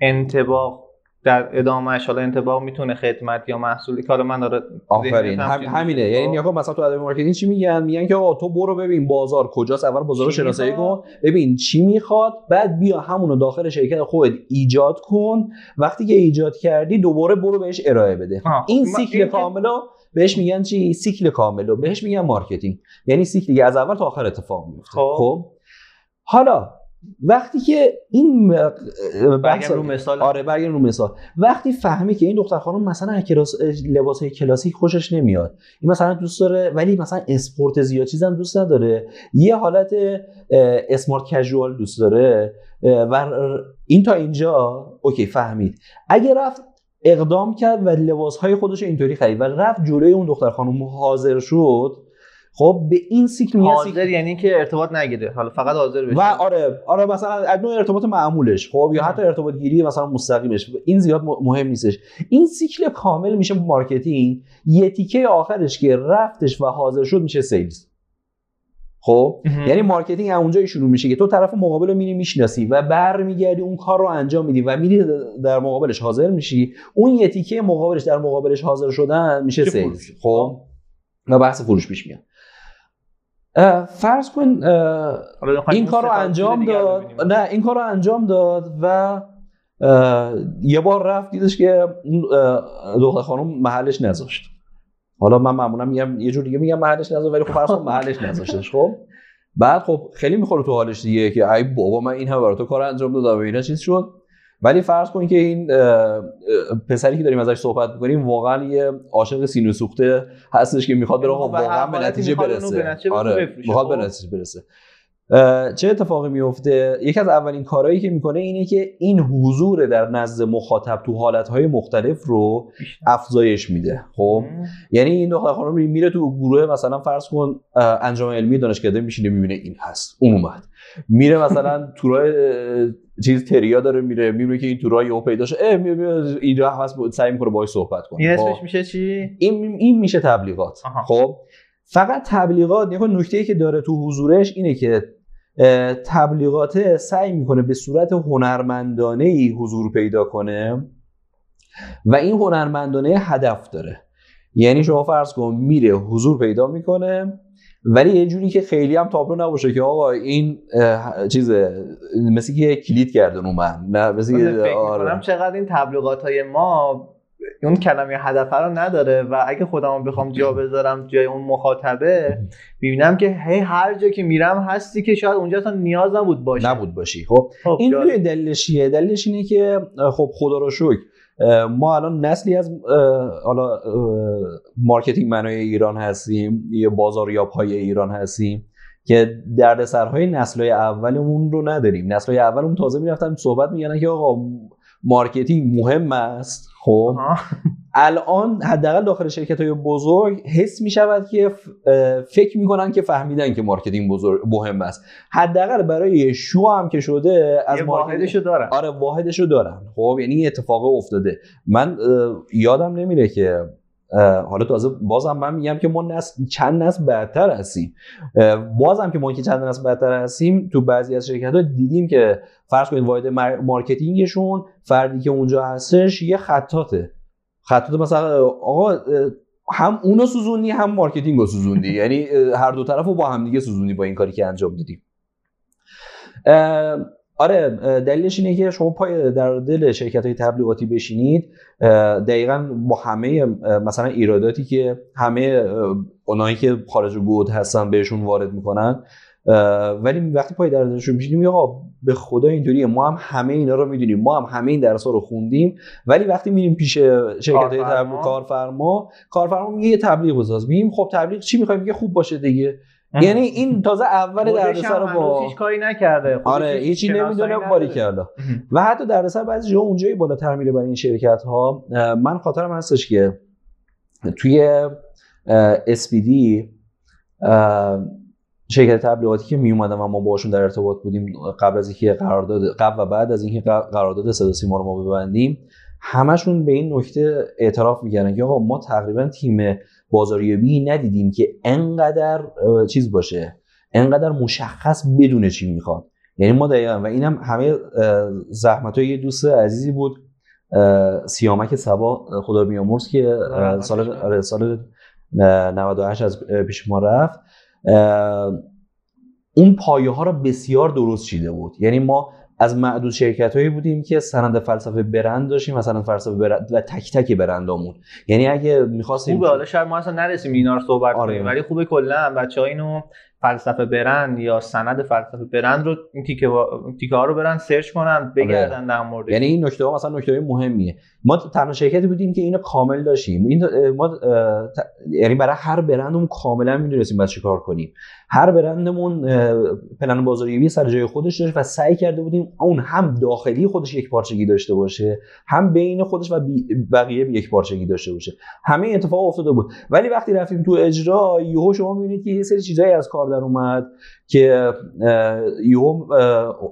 انطباق در ادامهش حالا انطباق می‌تونه خدمت یا محصولی حالا من داره آفرین. هم همینه. یعنی نگاه مثلا تو ادبیات marketing چی میگن؟ میگن که آقا تو برو ببین بازار کجاست اول بازار رو شناسایی کن ببین چی می‌خواد بعد بیا همونو داخل شرکت خودت ایجاد کن. وقتی که ایجاد کردی دوباره برو بهش ارائه بده. این سیکل کاملا بهش میگن چی؟ سیکل کامل بهش میگن marketing. یعنی سیکلی از اول تا آخر اتفاق میفته. خب, خب؟ حالا وقتی که این بحث رو مثال. آره برگردیم رو مثال. وقتی فهمی که این دختر خانم مثلا کلاس لباس های کلاسیک خوشش نمیاد. این مثلا دوست داره ولی مثلا اسپورت زیاد چیزم دوست نداره. یه حالت smart casual دوست داره. و این تا اینجا okay فهمید. اگه رفت اقدام کرد و لباس های خودش اینطوری خرید و رفت جلوی اون دختر خانم. حاضر شد. خب به این سیکل میاد حاضر یعنی که ارتباط نگیره. حالا فقط حاضر بشه. و آره آره مثلا از نوع ارتباط معمولش خب یا حتی ارتباط گیری مثلا مستقیمش این زیاد مهم نیستش. این سیکل کامل میشه marketing. یه تیکه آخرش که رفتش و حاضر شد میشه sales. خب؟ یعنی marketing اونجایی شروع میشه که تو طرف مقابل رو میری می‌شناسی و برمیگردی اون کار رو انجام میدی و میری در مقابلش حاضر میشی. اون یه تیکه مقابلش در مقابلش حاضر شدن میشه sales خب؟ و بحث فروش پیش میاد. فرض کن این کار رو انجام داد. نه این کار رو انجام داد و یه بار رفت دیدش که دختر خانم محلش نذاشت. حالا من معمولا میگم یه جور دیگه میگم محلش نذاشت ولی خب فرض کن محلش نذاشتش خب؟ بعد خب خیلی می‌خوره تو حالش دیگه که ای بابا من این هم برای تو کار انجام دادم و اینا چیز شد. ولی فرض کن که این پسری که داریم ازش صحبت می‌کنیم واقعا یه عاشق سینو سوخته هستش که می‌خواد بره واقعا به نتیجه برسه. آره می‌خواد به خب. نتیجه برسه. چه اتفاقی میفته یکی از اولین کارهایی که می‌کنه اینه که این حضور در نزد مخاطب تو حالتهای مختلف رو افزایش میده. خب؟ یعنی این دختر خانم میره تو گروه مثلا فرض کن انجام علمی دانشکده میشینه می‌بینه این هست اون اومد. میره مثلا تورای چیز تریا داره میره می‌بینه که این تورای یهو پیدا شده اینجا هست سعی می‌کنه باهاش صحبت کنه. این اسمش خب. میشه چی؟ این این میشه تبلیغات. خب؟ فقط تبلیغات یه نکته ای که داره تو حضورش اینه که تبلیغات سعی می‌کنه به صورت هنرمندانه ای حضور پیدا کنه و این هنرمندانه هدف داره یعنی شما فرض کن میره حضور پیدا می‌کنه ولی یه جوری که خیلی هم تابلو نباشه که آقا این چیز مثل که کلید کردن اومد نه مثل آره. چقدر این تبلیغات های ما اون کلمه هدف رو نداره و اگه خودم بخوام جا بذارم جای اون مخاطبه می‌بینم که هی هر جا که میرم هستی که شاید اونجا اصلا نیاز نبود باشی نبود باشی. خب, خب این روی دلیلش چیه؟ دلیلش اینه که خب خدا رو شکر ما الان نسلی از حالا marketing man های ایران هستیم یه بازاریاب های ایران هستیم که دردسرهای نسلهای اولمون رو نداریم. نسلهای اولمون تازه می‌رفتن صحبت میگن که آقا marketing مهم است. خب. الان حداقل داخل شرکت های بزرگ حس می شود که فکر می‌کنن که فهمیدن که marketing بزرگ مهم است. حداقل برای شو هم که شده از واحدشو دارن. آره واحدشو دارن. خب یعنی اتفاق افتاده. من یادم نمیره که حالا تازه بازم من میگم که ما نسل چند نسل بعدتر هستیم. بازم که ما که چند نسل بعدتر هستیم تو بعضی از شرکت ها دیدیم که فرض کنید واحد marketing شون فردی که اونجا هستش یه خطاطه خطاط مثلا آقا هم اونو سوزوندی هم marketing رو سوزوندی. یعنی هر دو طرف رو با هم دیگه سوزوندی با این کاری که انجام دادیم. آره دلیلش اینه که شما پای در دل شرکت های تبلیغاتی بشینید. دقیقا با همه مثلا ایراداتی که همه اونایی که خارج بود هستن بهشون وارد می‌کنن. ولی وقتی پای در دلشون میشینیم آقا به خدا اینطوریه ما هم همه اینا رو می‌دونیم. ما هم همه این درس رو خوندیم. ولی وقتی میریم پیش شرکت های تبلیغ کارفرما کارفرما میگه یه تبلیغ بساز. میگیم خب تبلیغ چی می‌خوایم میگه خوب باشه دیگه. یعنی این تازه اول دردسر رو با هیچ کاری نکرده. آره هیچی نمی‌دونه باری کرده. و حتی دردسر بعضی جا اونجایی بالاتر میره برای این شرکت ها من خاطرم هستش که توی SPD شرکت تبلیغاتی که می اومدم و ما باشون در ارتباط بودیم قبل از اینکه قرارداد قبل و بعد از اینکه قرارداد صدا سیما رو ما ببندیم همشون به این نکته اعتراف می‌کردن که آقا ما تقریبا تیم بازاریابی ندیدیم که انقدر چیز باشه انقدر مشخص بدونه چی می‌خواد. یعنی ما دقیقا و اینم همه زحمت های یه دوست عزیزی بود سیامک سبا خدا بیامرز که سال آره، سال 98 از پیش ما رفت. اون پایه ها رو بسیار درست چیده بود. یعنی ما از معدود شرکت هایی بودیم که سند فلسفه برند داشتیم مثلا فلسفه برند و تک تک برندامون یعنی اگه می‌خواستیم خوبه حالا شاید ما اصلا نرسیم اینا رو صحبت آره. کنیم ولی خوبه کلا بچه‌ها اینو فلسفه برند یا سند فلسفه برند رو این تیکه, تیکه ها رو برن سرچ کنن بگردن آره. در مورد یعنی این. نکته ها مثلا نکته مهمیه. ما تنها شرکتی بودیم که اینو کامل داشتیم. این ما یعنی برای هر برندمون کاملا می‌دونستیم باید چیکار کنیم. هر برندمون پلن بازاریابی سر جای خودش داشت و سعی کرده بودیم اون هم داخلی خودش یک پارچگی داشته باشه هم بین خودش و بقیه یک پارچگی داشته باشه. همه اتفاق افتاده بود. ولی وقتی رفتیم تو اجرا یهو شما می‌بینید که یه سری چیزایی از کار در اومد که یهو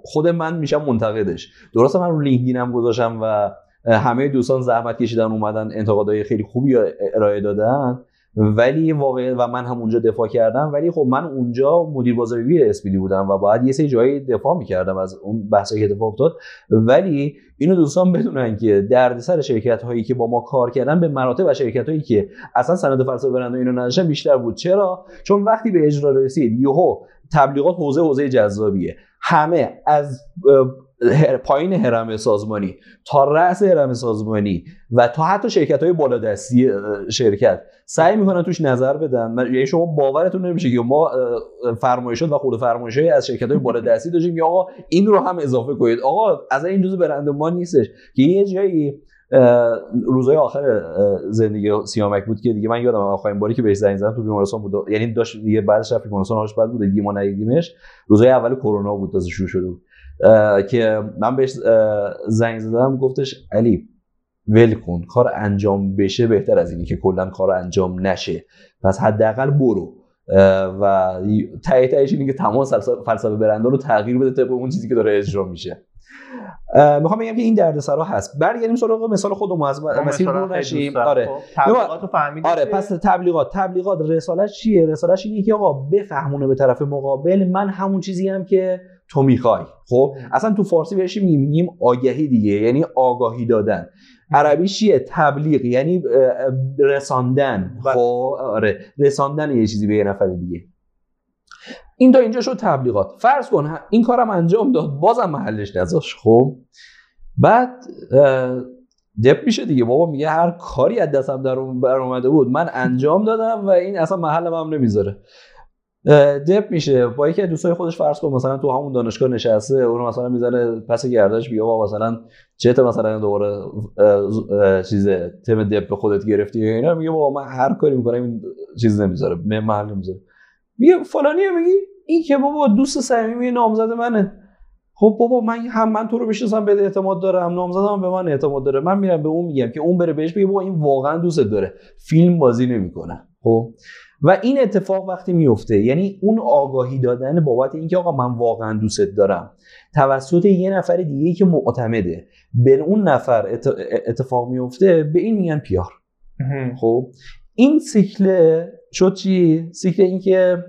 خود من میشم منتقدش. درسته من رو لینکدینم گذاشتم و همه دوستان زحمت کشیدن اومدن انتقادهای خیلی خوبی ارائه دادن. ولی واقعا و من هم اونجا دفاع کردم ولی خب من اونجا مدیر بازاریابی اسپیدی بودم و باید یه سری جایی دفاع می‌کردم از اون بحثی که اتفاق افتاد. ولی اینو دوستان بدونن که دردسر شرکت هایی که با ما کار کردن به مراتب و شرکت هایی که اصلا سند فلسفه برند اینو نداشتن بیشتر بود. چرا؟ چون وقتی به اجرا رسید یهو تبلیغات حوزه حوزه جذابیه. همه از پایین هرم سازمانی تا رأس هرم سازمانی و تا حتی شرکت های بالادستی شرکت. سعی می‌کنن توش نظر بدن. یعنی شما باورتون نمیشه که ما فرمایشات و خود فرمایشات از شرکت های بالادستی داشتیم یا آقا این رو هم اضافه کنید. آقا از این جزء برند ما نیستش. که یه جایی روزهای آخر زندگی سیامک بود که دیگه من یادم آخرین باری که بهش زنگ زدم تو بیمارستان بود. یعنی داشت دیگه بعدش رفت بیمارستان حالش بود دیگه ما ندیدیمش روزهای اول کرونا بود تازه شروع شده بود که من بهش زنگ زدم گفتش علی ول کن کار انجام بشه بهتر از اینی که کلا کار انجام نشه. پس حداقل برو. و تایی تایش اینه که تمام فلسفه برنده رو تغییر بده طبق اون چیزی که داره اجرا میشه. می‌خوام بگم که این دردسرا هست. برگردیم سراغ مثال خودمون از مسیر رو نشیم. آره. خب، تبلیغات فهمیدید آره پس تبلیغات. تبلیغات رسالت چیه؟ رسالتش اینه که آقا بفهمونه به طرف مقابل. من همون چیزی هم که تو می‌خوای خب اصلا تو فارسی بهش میگیم آگهی دیگه یعنی آگاهی دادن. عربی چیه؟ تبلیغ یعنی رساندن. بله. خب؟ آره. رساندن یه چیزی به یه نفر دیگه. این تا اینجا شد تبلیغات. فرض کن این کارم انجام داد بازم محلش نذاش. خب؟ بعد دپ میشه دیگه. بابا میگه هر کاری از دستم در بر اومده بود. من انجام دادم و این اصلا محلم هم نمی‌ذاره. دپ میشه. با یکی از دوستای خودش فرض کن مثلا تو همون دانشگاه نشسته اون مثلا می‌زنه پس گردش بیا با مثلا چت مثلا دوباره چیز تم دپ به خودت گرفتی اینا میگه بابا من هر کاری می‌کنم این چیز نمی‌ذاره من محل نمی‌ذاره. میگه فلانی میگی؟ این که بابا دوست صمیمی نامزد منه. خب بابا من هم من تو رو بشناسم به اعتماد داره هم نامزدم به من اعتماد داره. من میرم به اون میگم که اون بره بهش بگه بابا این واقعا دوست داره. فیلم بازی نمی‌کنه. خب؟ و این اتفاق وقتی میفته یعنی اون آگاهی دادن بابت اینکه آقا من واقعا دوست دارم توسط یه نفر دیگه که معتمده به اون نفر اتفاق میفته به این میگن پیار. خب؟ این سیکل شد چی؟ سیکل اینکه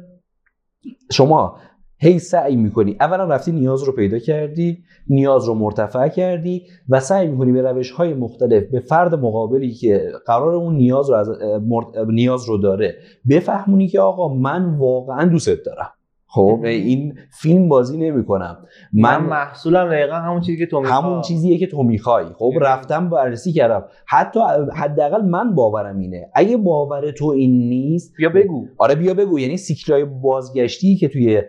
شما هی سعی می‌کنی. اولا رفتی نیاز رو پیدا کردی نیاز رو مرتفع کردی و سعی می‌کنی به روش های مختلف به فرد مقابلی که قرار اون نیاز رو از نیاز رو داره بفهمونی که آقا من واقعا دوستت دارم. خب؟ این فیلم بازی نمی‌کنم. من, من محصولم دقیقا همون چیزی که تو می‌خوای. همون چیزیه که تو می‌خوای. خب؟ رفتم بررسی کردم. حتی حداقل من باورم اینه. اگه باور تو این نیست بیا بگو. آره بیا بگو. یعنی سیکلای بازگشتی که توی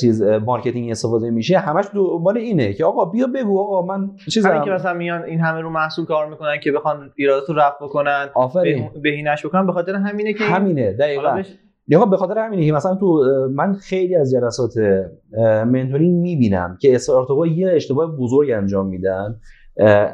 چیز marketing استفاده میشه. همش دنبال اینه که آقا بیا بگو آقا من چیز همین که مثلا میان این همه رو محصول کار می‌کنن که بخوان ایرادات رو رفع بکنن آفرین. بهینش بکنن به خاطر همینه که همینه دقیقاً. یا به خاطر همینه که مثلا تو من خیلی از جلسات منتورینگ می‌بینم که استارتاپ‌ها یه اشتباه بزرگ انجام میدن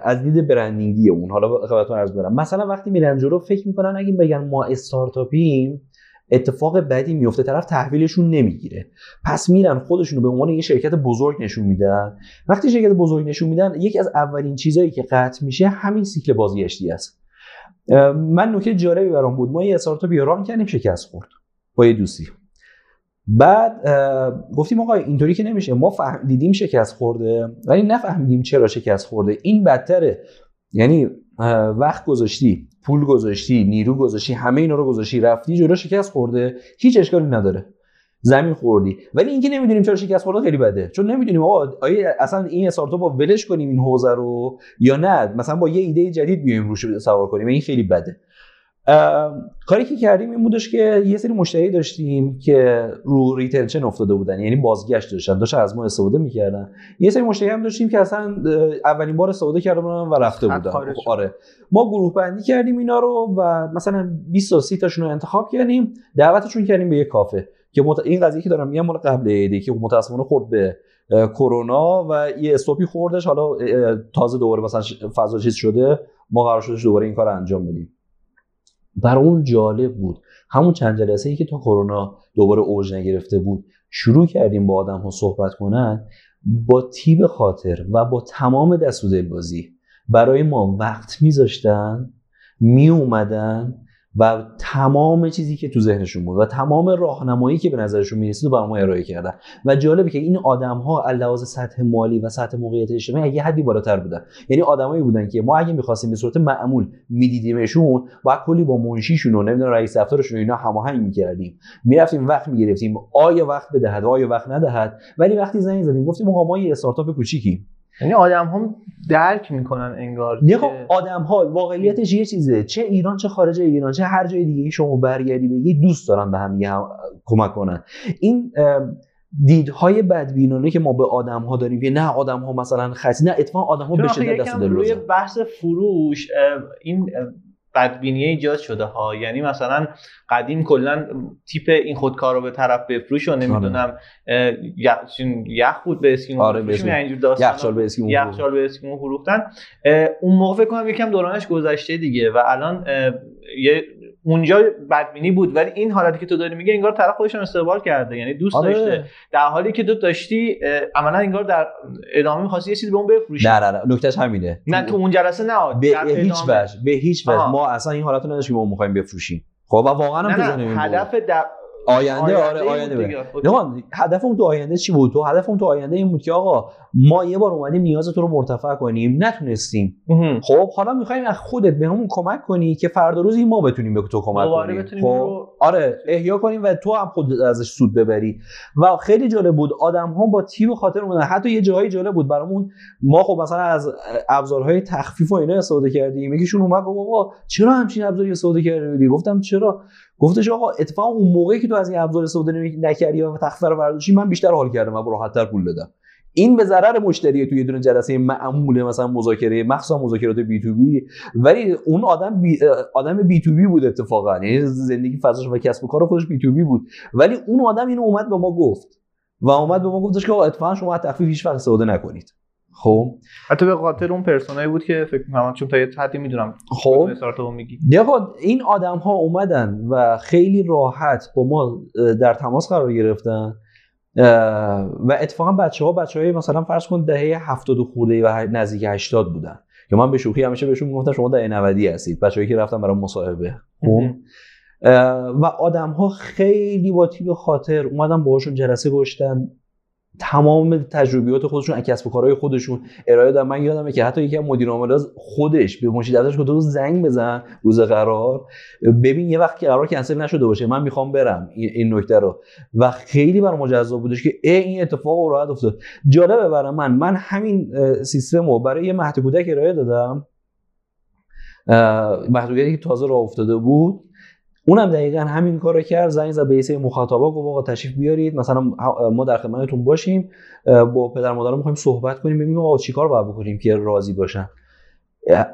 از دید برندینگی اون. حالا خدمتتون عرض برم مثلا وقتی میرن جلو فکر می‌کنن اگه بگن ما استارتاپیم اتفاق بدی میفته طرف تحویلشون نمی‌گیره. پس میرن خودشون رو به عنوان یه شرکت بزرگ نشون میدن. وقتی شرکت بزرگ نشون میدن یکی از اولین چیزهایی که قطع میشه همین سیکل بازگشتی است. من نکته جالبی برام بود. ما یه استارتاپ ران کردیم شکست خورد با یه دوستی. بعد گفتیم آقا اینطوری که نمیشه. ما دیدیم شکست خورده ولی نفهمیدیم چرا شکست خورده. این بدتره. یعنی وقت گذاشتی. پول گذاشتی نیرو گذاشتی همه اینا رو گذاشتی رفتی جلو شکست خورده. هیچ اشکالی نداره. زمین خوردی. ولی اینکه نمی‌دونیم چرا شکست خورده خیلی بده. چون نمی‌دونیم آقا آیا اصلا این استارتاپ با ولش کنیم این حوزه رو یا نه؟ مثلا با یه ایده جدید بیایم روش سوار کنیم. این خیلی بده. کاری که کردیم این بودش که یه سری مشتری داشتیم که رو retention افتاده بودن یعنی بازگشت داشتن داشتن از ما استفاده می‌کردن. یه سری مشتری هم داشتیم که اصلا اولین بار استفاده کرده بودن و رفته بودن. آره. ما گروه بندی کردیم اینا رو و مثلا 20 تا 30 تاشون رو انتخاب کردیم. دعوتشون کردیم به یه کافه که مت... این قضیه که دارم میگم مال قبل عیدی که متاسفانه خورد به کرونا و یه stop ی خوردش. حالا تازه دوباره مثلا فضا چیز شده ما قرار شدش دوباره این کار انجام بدیم. بر اون جالب بود. همون چند جلسه ای که تا کرونا دوباره اوج نگرفته بود شروع کردیم با آدم ها صحبت کنن با تیب خاطر و با تمام دست و دلبازی برای ما وقت میذاشتن می اومدن و تمام چیزی که تو ذهنشون بود و تمام راهنمایی که به نظرشون می‌رسید رو ما ارائه کردن. و جالبه که این آدم ها علاوه سطح مالی و سطح موقعیت اجتماعی یه حدی بالاتر بودن. یعنی آدمایی بودن که ما اگه می‌خواستیم به صورت معمول میدیدیمشون با کلی با منشیشون و نمی‌دونم رئیس دفترشون اینا هماهنگ می‌کردیم. می‌رفتیم وقت می‌گرفتیم. آیا وقت بدهد؟ آیا وقت ندهد؟ ولی وقتی زنگ زدیم گفتیم آقا ما یه استارتاپ کوچیکی یعنی آدم هم درک می‌کنن انگار نه خب آدم ها واقعیتش یه چیزه. چه ایران چه خارج ایران چه هر جای دیگه شما برگردی بگی دوست دارن به هم هم کمک کنن. این دیدهای بدبینانه که ما به آدم ها داریم که نه آدم ها مثلا خطی نه اتفاقا آدم ها به شدت دست روی بحث فروش این بدبینی ایجاد شده ها. یعنی مثلا قدیم کلا تیپ این خودکار رو به طرف بفروش و آره. نمی‌دونم یخ بود به اسکیمو آره یخچال به اسکیمو یخچال به اسکیمو فروختن. اون موقع فکر کنم یکم دورانش گذشته دیگه و الان یه اونجا بدبینی بود ولی این حالتی که تو داری میگه انگار طرف خودش استقبال کرده یعنی دوست آره. داشته. در حالی که تو داشتی عملا انگار در ادامه می‌خواستی یه چیزی به اون بفروشی. نه نه نه نکتهش همینه. نه تو اون جلسه نه. به هیچ وجه به هیچ وجه. ما اصلا این حالت رو نداشتیم ما می‌خوایم بفروشیم. خب و واقعا هم هدف آینده, آره آینده نه هدف اون تو آینده چی بود؟ تو هدف اون تو آینده این بود که آقا ما یه بار اومدیم نیاز تو رو مرتفع کنیم. نتونستیم. خب حالا می‌خوایم از خودت بهمون کمک کنی که فردا روزی ما بتونیم به تو کمک کنیم. خب؟ آره احیا کنیم و تو هم خود ازش سود ببری. و خیلی جالب بود آدم ها با تیم خاطر اومدن. حتی یه جایی جالب بود برامون. ما خب مثلا از ابزارهای تخفیف و اینا استفاده کردیم. یکیشون اومد گفت بابا چرا همچین ابزاری استفاده کردی؟ گفتم چرا؟ گفتش آقا اتفاقا اون موقعی که تو از این ابزار استفاده نکردی و تخفیف رو برداشتی من بیشتر حال کردم و راحت‌تر پول دادم. این به ضرر مشتری توی یه دونه جلسه معمول مثلا مذاکره مخصوصا مذاکرات بی تو بی ولی اون آدم بی آدم بی تو بی بود اتفاقا. یعنی زندگی فضاش و کسب و کار خودش بی تو بی بود. ولی اون آدم اینو اومد به ما گفت. و اومد به ما گفتش که اتفاقا شما تخفیف هیچ وقت استفاده نکنید. خب. حتی به خاطر اون پرسونایی بود که فکر می‌کنم چون تا یه حدی می‌دونم خب. میگی. این آدم ها اومدن و خیلی راحت با ما در تماس قرار گرفتن و اتفاقا بچه ها بچه های مثلا فرض کن دهه 70 خورده و نزدیک 80 بودن. که من به شوخی همیشه بهشون می‌گفتم شما دهه 90 هستید. بچه‌ای که رفتن برای مصاحبه. خب. و آدم ها خیلی با تیب خاطر اومدن باهاشون جلسه گشتن تمام تجربیات خودشون کسب و کارهای خودشون ارائه دادن. من یادمه که حتی یکی از مدیر عاملات خودش به مشید دفترش گفت زنگ بزن روز قرار. ببین یه وقت که قرار کنسل نشده باشه. من می‌خوام برم. این نکته رو. و خیلی برام مجزا بودش که ای این اتفاق راحت افتاد. جالبه برای من. من همین سیستم رو برای یه مهد کودک ارائه دادم. محدودیتی که تازه راه افتاده بود. اونم دقیقا همین کارو کرد. زنگ زد به سری مخاطبا گفت آقا تشریف بیارید. مثلا ما در خدمتتون باشیم. با پدر مادر می‌خوایم صحبت کنیم ببینیم آقا چیکار باید بکنیم که راضی باشن.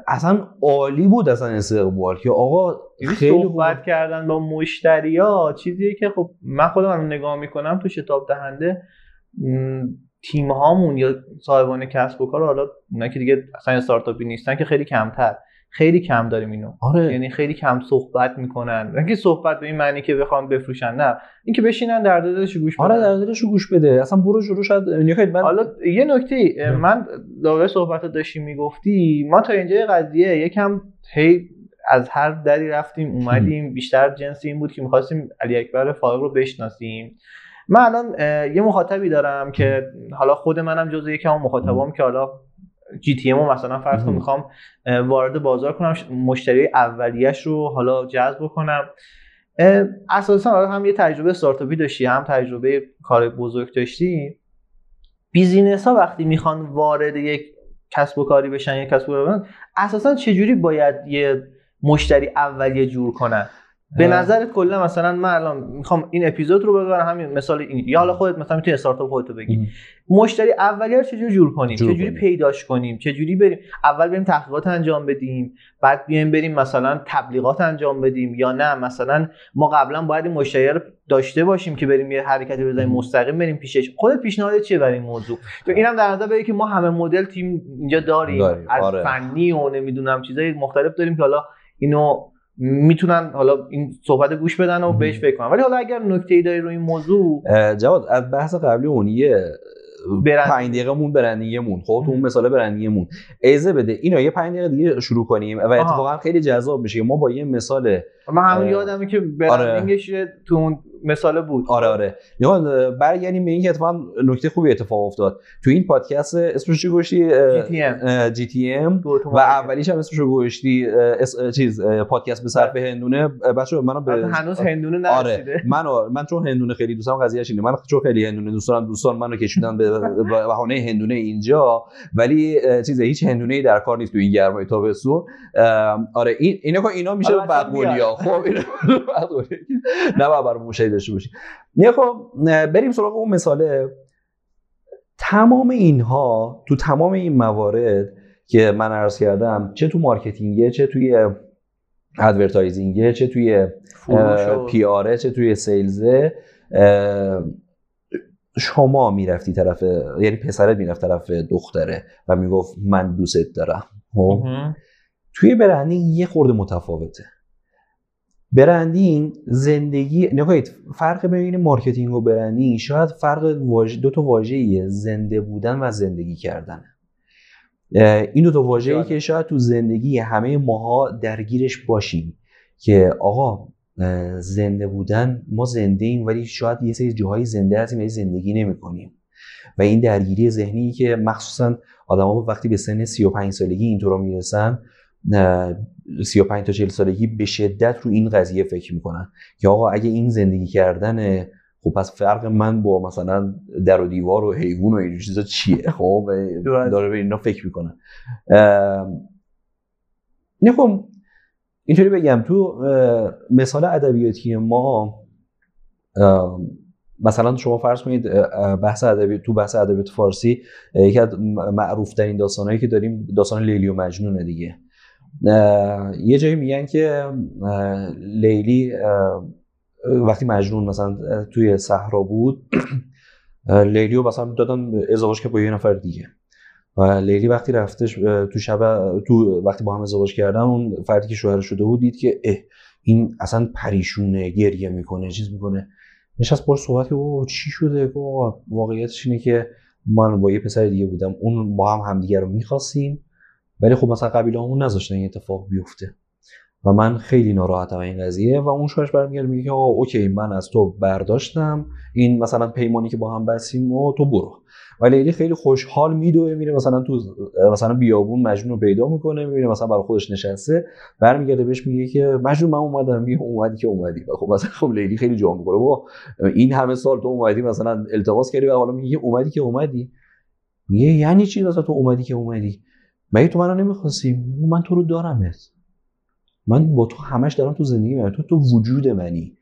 اصلا عالی بود اصلا استقبال که آقا یعنی خیلی صحبت کردن با مشتریا چیزیه که خب من خودم نگاه می‌کنم تو شتاب دهنده تیم هامون یا صاحبان کسب و کار حالا اونایی که دیگه اصلا استارتاپی نیستن که خیلی کمتر. خیلی کم داریم اینو. آره. یعنی خیلی کم صحبت می‌کنن. اینکه صحبت به این معنی که بخوام بفروشن نه. اینکه بشینن در دلش گوش آره، بدن. آره در دلش گوش بده. اصلا برو جلو شاید یعنی من... حالا یه نکته من داور صحبت داشتی می‌گفتی ما تا اینجا قضیه یکم هی از هر دری رفتیم اومدیم. بیشتر جنسی این بود که می‌خواستیم علی اکبر فائق رو بشناسیم. من الان یه مخاطبی دارم که حالا خود منم جزو یکم مخاطبام که حالا GTM مثلا فرض کن می‌خوام وارد بازار کنم مشتری اولیش رو حالا جذب کنم اساسا هم یه تجربه استارتاپی داشتی هم تجربه کار بزرگ داشتی. business ها وقتی می‌خوان وارد یک کسب و کاری بشن یک کسب و کاری اساسا چجوری باید یه مشتری اولیه جور کنن؟ به نظرت کلا مثلا من الان می‌خوام این اپیزود رو ببرم همین مثال این یا حالا خودت مثلا می‌تونی استارتاپ خودت بگی. مشتری اولیه رو چجوری جور کنیم؟ جور چجوری پیداش کنیم؟ چجوری بریم؟ اول بریم تحقیقات انجام بدیم بعد بیایم بریم مثلا تبلیغات انجام بدیم یا نه؟ مثلا ما قبلا باید این مشتری رو داشته باشیم که بریم یه حرکتی بزنیم مستقیم بریم پیشش. خودت پیشنهاد چیه برای این موضوع؟ تو اینم در نظر بگیر که ما همه مدل تیم اینجا داریم, از آره. فنی و نمی‌دونم چیزای مختلف داریم که حالا اینو می‌تونن حالا این صحبت گوش بدن و بهش فکر کنن. ولی حالا اگر نکته ای داری روی این موضوع جواد از بحث قبلی اون یه برند 5 دقیقه مون برندینگمون. خب تو اون مثال برندینگمون. ایزه بده اینو یه 5 دقیقه دیگه شروع کنیم و اتفاقا خیلی جذاب میشه. ما با یه مثال من همون یادمه که برندینگش آره. تو اون مثال بود. آره آره. یا برگردیم به این که اتفاقا نکته خوبی اتفاق افتاد. تو این پادکست اسمش چی گوشتی؟ جی تی ام. و اولیش هم اسمش رو گوشتی. چیز پادکست به صرف هندونه. بچه‌ها منو به هنوز هندونه آره، نرسیده. آره. منو من چون هندونه خیلی دوستم قضیهش اینه. من چون خیلی هندونه دوست دارم دوستان منو کشیدن به بهانه هندونه اینجا. ولی چیز هیچ هندونه ای در کار نیست تو این گرمای تابستون. آره این اینا اینا میشه بدقولی خب نه باید مشاهده داشته باشی. نه خب بریم سراغ اون مثاله. تمام اینها تو تمام این موارد که من عرض کردم چه تو marketing ه چه توی advertising ه چه توی PR ه چه توی sales ه شما می‌رفتی طرف یعنی پسرت می‌رفت طرف دختره و می‌گفت من دوست دارم. خب؟ توی branding یه خورده متفاوته. branding زندگی نگاه کنید فرق بین marketing و branding شاید فرق دو تا واژه‌ای زنده بودن و زندگی کردن. این دو تا واژه‌ای که شاید تو زندگی همه ماها درگیرش باشیم که آقا زنده بودن ما زنده ایم ولی شاید یه سری جاهای زنده هستیم ولی زندگی نمی‌کنیم. و این درگیری ذهنی که مخصوصا آدما وقتی به سن 35 سالگی اینطورا می‌رسن 35 تا 40 سالگی به شدت رو این قضیه فکر می‌کنن. که آقا اگه این زندگی کردن خب پس فرق من با مثلا در و دیوار و حیوان و این چیزا چیه؟ خب داره به اینا فکر می‌کنن نه خب اینطوری بگم تو مثال ادبیاتی ما مثلا شما فرض کنید بحث ادبی تو بحث ادبیات فارسی یکی از معروف ترین داستانهایی که داریم داستان لیلی و مجنونه دیگه. یه جایی میگن که لیلی وقتی مجنون مثلا توی صحرا بود لیلی رو مثلا دادن ازدواج که با یه نفر دیگه. و لیلی وقتی رفتش تو شب تو وقتی با هم ازدواج کردن اون فردی که شوهر شده بود دید که اه این اصلا پریشونه گریه می‌کنه چیز می‌کنه. نشست باش صحبت که چی شده؟ واقعیتش اینه که من با یه پسر دیگه بودم اون با هم همدیگه رو می‌خواستیم. ولی خب مثلا قبیله همون نذاشتن این اتفاق بیفته. و من خیلی ناراحتم این قضیه و اون شوهرش برمیگرده میگه آقا اوکی من از تو برداشتم. این مثلا پیمانی که با هم بستیم و تو برو. و لیلی خیلی خوشحال میدوه میره مثلا تو مثلا بیابون مجنون رو پیدا می‌کنه می‌بینه مثلا برای خودش نشسته. برمیگرده بهش میگه که مجنون من اومدم. میگه اومدی که اومدی. و خب مثلا خب لیلی خیلی جا می‌کنه با این همه سال تو اومدی مثلا التماس کردی و حالا میگه اومدی که اومدی. میگه یعنی چی مثلا تو اومدی که اومدی؟ مگه تو منو نمی‌خواستی؟ من تو رو دارمت. من با تو همش دارم تو زندگی من. تو تو وجود منی.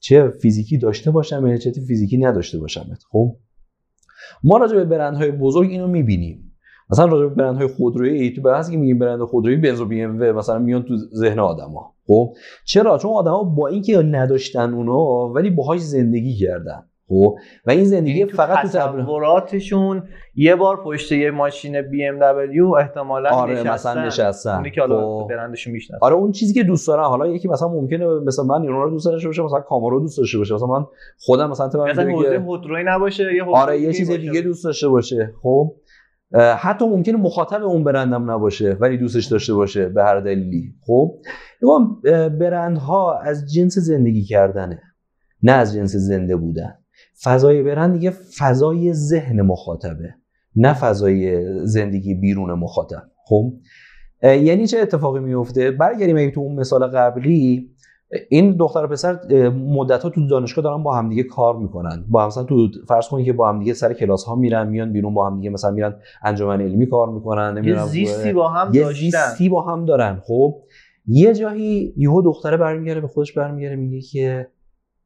چه فیزیکی داشته باشم چه فیزیکی نداشته باشمت. خب؟ ما راجع به برندهای بزرگ اینو می‌بینیم. مثلا راجع به برندهای خودرویی تو بحثی که میگیم برند خودرویی بنز و بی ام مثلا میان تو ذهن آدما. خب؟ چرا؟ چون آدما با اینکه نداشتن اونو ولی باهاش زندگی کردن. خب؟ و این زندگی یعنی فقط تو تصوراتشون یه بار پشت یه ماشین بی ام دبلیو احتمالاً آره نشستن. مثلا نشستن. اونی که حالا خب. برندشون می‌شناسن آره اون چیزی که دوست دارن. حالا یکی مثلا ممکنه مثلا من اینا رو دوست داشته باشم مثلا کامارو دوست داشته باشه. مثلا من خودم مثلا تو مثلا هودروی نباشه یه آره یه چیز دیگه دوست داشته باشه. خب؟ حتی ممکنه مخاطب اون برندم نباشه ولی دوستش داشته باشه به هر دلیلی. خب؟ برندها از جنس زندگی کردنه نه از جنس زنده بودن. فضای برند دیگه فضای ذهن مخاطبه نه فضای زندگی بیرون مخاطب. خب؟ یعنی چه اتفاقی میفته برگردیم اگه تو اون مثال قبلی این دختر و پسر مدت ها تو دانشگاه دارن با همدیگه کار می‌کنن. با هم مثلا تو فرض کنید که با همدیگه سر کلاس ها میرن میان بیرون با همدیگه مثلا میرن انجمن علمی کار می‌کنن یه زیستی با هم یه زیستی با هم دارن. خب؟ یه جایی یهو دختره برمیگره به خودش برمیگره میگه که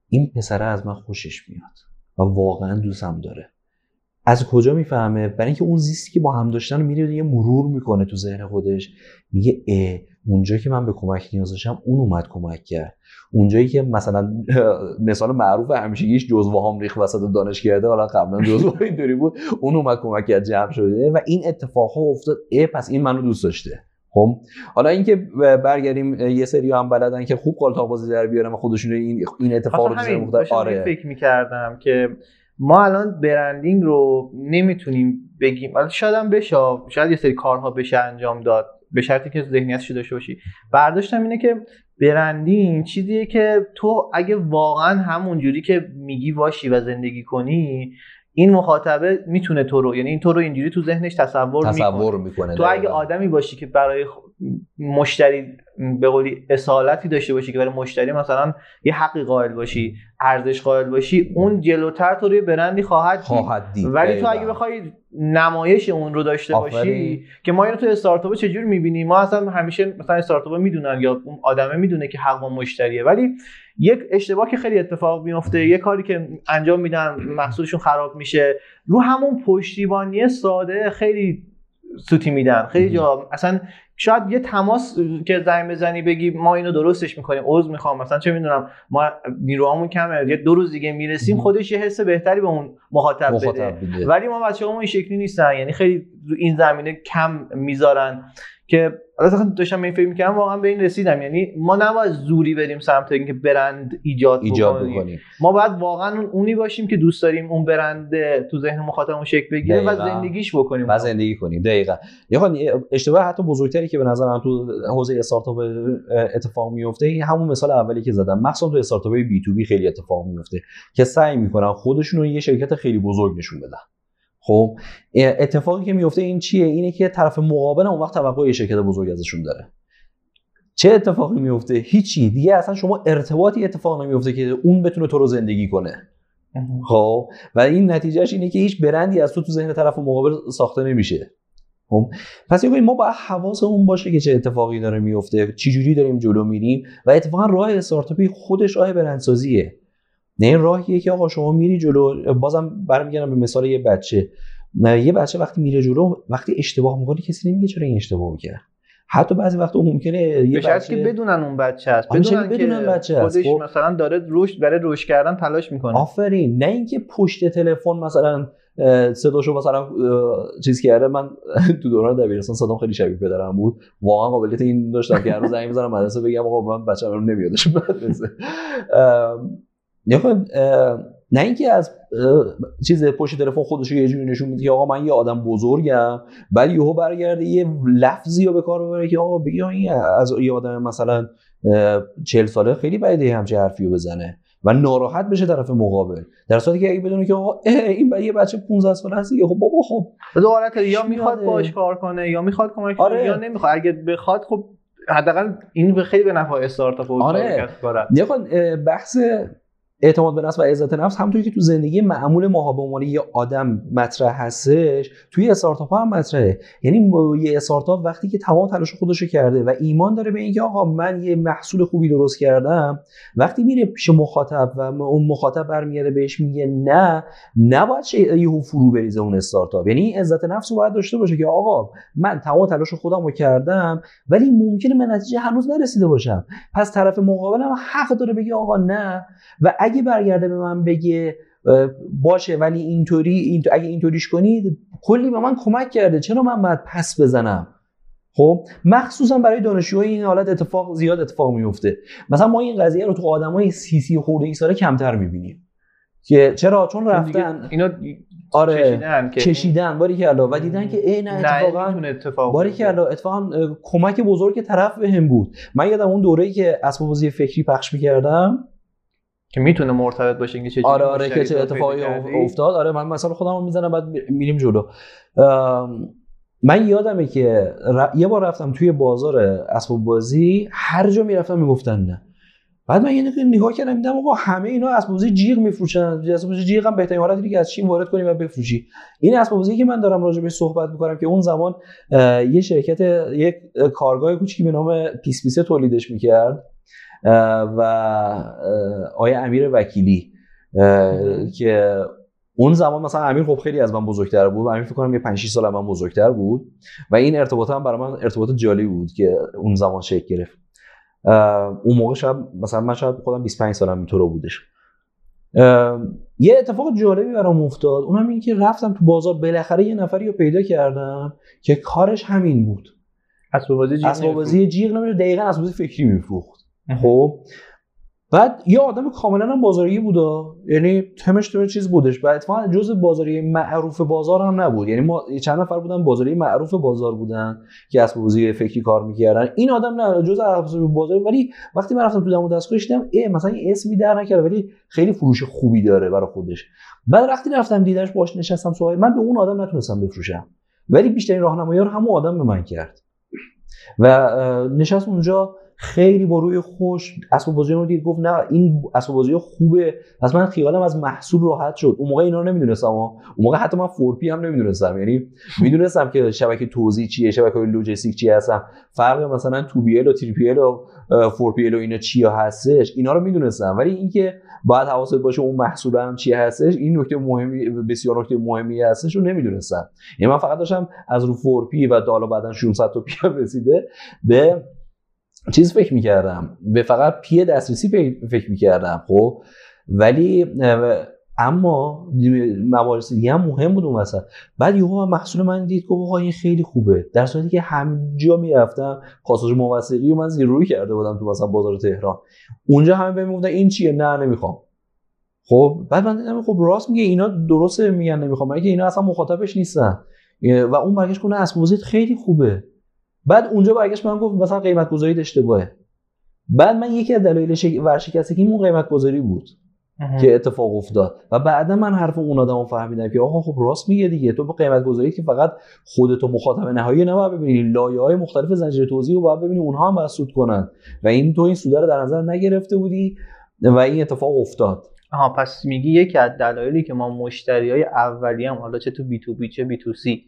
این پسره از من خوشش میاد. و واقعا دوستم داره. از کجا می‌فهمه؟ برای اینکه اون زیستی که با هم داشتن میره یه مرور می‌کنه تو ذهن خودش. میگه اه اونجایی که من به کمک نیاز داشتم اون اومد کمک کرد. اونجایی که مثلا مثال معروف همیشگیش جزوه هم ریخ وسط دانش کرده حالا قبلا جزوه اینطوری بود. اون اومد کمک کرد جمع شده. و این اتفاق ها افتاد اه پس این منو دوست داشته. خب. حالا اینکه برگردیم یه سری هم بلدن که خوب قالتا بازی در بیارن و خودشون این این اتفاق رو آره. فکر می‌کردم که ما الان برندینگ رو نمی‌تونیم بگیم. ولی شاید هم بشه شاید یه سری کارها بشه انجام داد به شرطی که ذهنیتش داشته باشی. برداشتم اینه که برندینگ چیزیه که تو اگه واقعا همون جوری که میگی باشی و زندگی کنی این مخاطبه می‌تونه تو رو یعنی این تو رو اینجوری تو ذهنش تصور, تصور می‌کنه, تو اگه آدمی باشی که برای مشتری به قولی اصالتی داشته باشی که برای مشتری مثلا یه حقی قائل باشی ارزش قائل باشی اون جلوتر تو روی برندی خواهد خواهد دید. ولی تو اگه بخوای نمایش اون رو داشته باشی که ما اینو تو استارتاپ چجور می‌بینیم؟ ما اصلا همیشه مثلا استارتاپ می‌دونن یا اون آدمه می‌دونه که حق مشتریه. ولی یک اشتباه که خیلی اتفاق میفته یه کاری که انجام میدن محصولشون خراب میشه. رو همون پشتیبانی ساده خیلی سوتی میدن. خیلی جا اصلا شاید یه تماس که زنگ بزنی بگی ما اینو درستش می‌کنیم عضو می‌خوام. مثلا چه می‌دونم ما نیروهامون کمه. یه دو روز دیگه می‌رسیم خودش یه حس بهتری به اون مخاطب, بده. ولی ما بچه‌ها این شکلی نیستن. یعنی خیلی این زمینه کم می‌ذارن. که البته داشتم این فکر می‌کردم واقعا به این رسیدم. یعنی ما نباید زوری بریم سمت اینکه برند ایجاد, ایجاد بکنیم. ما باید واقعا اونی باشیم که دوست داریم اون برند تو ذهن مخاطبمون شکل بگیره و زندگیش بکنیم. و زندگی کنیم. دقیقا. یه اشتباه حتی بزرگتری که به نظر من تو حوزه استارتاپ اتفاق میفته همون مثال اولی که زدم. مخصوصا تو استارتاپ بی تو بی خیلی اتفاق میفته که سعی می‌کنن خودشون رو یه شرکت خیلی بزرگ نشون بدن. خب اتفاقی که میفته این چیه؟ اینه که طرف مقابل اون وقت توقع یه شرکت بزرگ ازشون داره. چه اتفاقی میفته هیچی. دیگه اصلا شما ارتباطی اتفاق نمیفته که اون بتونه تو رو زندگی کنه. خب و این نتیجهش اینه که هیچ برندی از تو تو ذهن طرف مقابل ساخته نمیشه. خب پس یه ما باید حواسمون باشه که چه اتفاقی داره میفته چی جوری داریم جلو میریم و اتفاقا راه استارتاپی خودش راه برندسازیه. نه این راهیه که آقا شما میری جلو بازم برمیگردم به مثال یه بچه. نه یه بچه وقتی میره جلو وقتی اشتباه می‌کنه کسی نمیگه چرا این اشتباه کرد. حتی بعضی وقت ممکنه یه بچه که بدونن اون بچه است. بدونن, بدونن بچه است؟ خودش خب. مثلا داره رشد برای رشد کردن تلاش می‌کنه. آفرین. نه اینکه پشت تلفن مثلا صداشو مثلا چیز کرده. من تو دوران دبیرستان صدام خیلی شبیه پدرم بود. واقعا قابلیت این داشتم که هر روز زنگ بزنم مدرسه بگم آقا من بچه‌م نمیادش مدرسه. نه اینکه از چیز پشت تلفن خودش یه جوری نشون میده که آقا من یه آدم بزرگم بعد یهو برگرده یه لفظی رو به کار ببره که آقا بگی این از یه آدم مثلا 40 ساله خیلی بعیده همچه حرفی رو بزنه و ناراحت بشه طرف مقابل. در صورتی که اگه بدونه که آقا این یه بچه 15 ساله هست خب بابا خب. دو حالت یا می‌خواد باش کار کنه یا می‌خواد کمک آره. یا نمی‌خواد. اگه بخواد خب حداقل این خیلی به نفع استارتاپ آره. بحث اعتماد به نفس و عزت نفس همونطوری که تو زندگی معمول ماها به عنوان یه آدم مطرح هستش توی استارتاپ هم مطرحه. یعنی یه استارتاپ وقتی که تمام تلاش خودش کرده و ایمان داره به اینکه آقا من یه محصول خوبی درست کردم وقتی میره پیش مخاطب و اون مخاطب برمیگرده بهش میگه نه نباید یهو فرو بریزه اون استارتاپ. یعنی این عزت نفس رو باید داشته باشه که آقا من تمام تلاش خودم رو کردم ولی ممکنه به نتیجه هنوز نرسیده باشم. پس طرف مقابلم حق داره بگه آقا نه. و اگه برگرده به من بگه باشه ولی اینطوری این اگه اینطوریش کنید کلی به من کمک کرده. چرا من باید پس بزنم؟ خب مخصوصا برای دانشجوهای این حالت اتفاق زیاد اتفاق میفته. مثلا ما این قضیه رو تو آدمای سی سی خورده ای ساله کمتر می‌بینیم. که چرا؟ چون رفتن اینا آره کشیدن که کشیدن باری که و دیدن که ای نه اتفاقا اتفاق باری که اتفاقا کمک بزرگ طرف بهم بود. من یادم اون دوره‌ای که اسباب بازی فکری پخش می‌کردم که می‌تونه مرتبط باشه اینکه چه آره آره که چه اتفاقی افتاد. آره من مثلا خودم رو می‌زنم بعد میریم جلو. من یادمه که یه بار رفتم توی بازار اسباب بازی هر جا می‌رفتم می‌گفتن نه. بعد من یه نگاه کردم دیدم آقا همه اینا اسباب بازی جیغ میفروشن. اسباب بازی جیغ هم بهترین حالتی که از چین وارد کنیم و بفروشی. این اسباب بازی که من دارم راجع بهش صحبت می‌کنم که اون زمان یه شرکت یک کارگاه کوچیکی به نام پیس پیسه تولیدش می‌کرد. و آیه امیر وکیلی که اون زمان مثلا امیر خب خیلی از من بزرگتر بود. امیر فکر کنم یه 5 6 سال من بزرگتر بود. و این ارتباط هم برای من ارتباط جالبی بود که اون زمان شکل گرفت. اون موقع شاید مثلا من شاید خودم 25 سالم اینطور بودش. یه اتفاق جالبی برام افتاد. اونم این که رفتم تو بازار بالاخره یه نفری رو پیدا کردم که کارش همین بود. اسباب بازی جیغ نمیره دقیقاً اسباب بازی فکری میفروخت. خب. بعد یه آدم کاملا هم بازاری بودا. یعنی تمش تو چیز بودش. و اتفاقا جز بازاری معروف بازار هم نبود. یعنی ما چند نفر بودن بازاری معروف بازار بودن که اسب بازی فکری کار می‌کردن. این آدم نه جز بازاری ولی وقتی من رفتم تو دمو دستگاهش دیدم ای مثلا این اسمی در نکرده ولی خیلی فروش خوبی داره برای خودش. بعد وقتی رفتم دیدنش باش نشستم سوال من به اون آدم نتونستم بفروشم. ولی بیشترین راهنمایی رو همون آدم به من کرد. و نشست اونجا. خیلی با روی خوش اسباب بازی رو دید گفت نه این اسباب بازی خوبه. پس من خیالم از محصول راحت شد. اون موقع اینا رو نمی‌دونستم اون موقع حتی من four P هم نمی‌دونستم. یعنی می‌دونستم که شبکه توزیع چیه شبکه لوجستیک چیه هستم فرق مثلا two PL و three PL و four PL و اینا چیا هستش اینا رو می‌دونستم. ولی اینکه باید حواست باشه اون محصول هم چی هستش این نکته مهمی بسیار نکته مهمی هستش رو نمی‌دونستم. یعنی من فقط داشتم از رو four P و حالا بعدا 600 تا P رسیده به چیز فکر می‌کردم. به فقط P دسترسی فکر می‌کردم خب. ولی اما موارد دیگه هم مهم بود اون بعد یهو محصول من دید که آقا این خیلی خوبه. در صورتی که همه جا می‌رفتم پاساژ موثقی و من زیر و رو کرده بودم تو مثلا بازار تهران. اونجا همه بهم می‌گفتن این چیه؟ نه نمی‌خوام. خب بعد من دیدم خب راست میگه اینا درسته میگن نمی‌خوام. مگه اینا اصلا مخاطبش نیستن. و اون برگشت کنه اسب خیلی خوبه. بعد اونجا برگشت من گفت مثلا قیمت گذاری اشتباهه. بعد من یکی از دلایل ورشکستگی اون قیمت گذاری بود که اتفاق افتاد. و بعدا من حرف اون آدمو فهمیدم که آقا خب راست میگه دیگه. تو به قیمت گذاری که فقط خودتو مخاطب نهایی نباید ببینی لایه های مختلف زنجیره توزیع رو باید ببینی اونها هم باید سود کنن. و این تو این سوده رو در نظر نگرفته بودی و این اتفاق افتاد. آها پس میگی یکی از دلایلی که ما مشتری های اولی هم حالا چه تو بی تو بی چه بی تو سی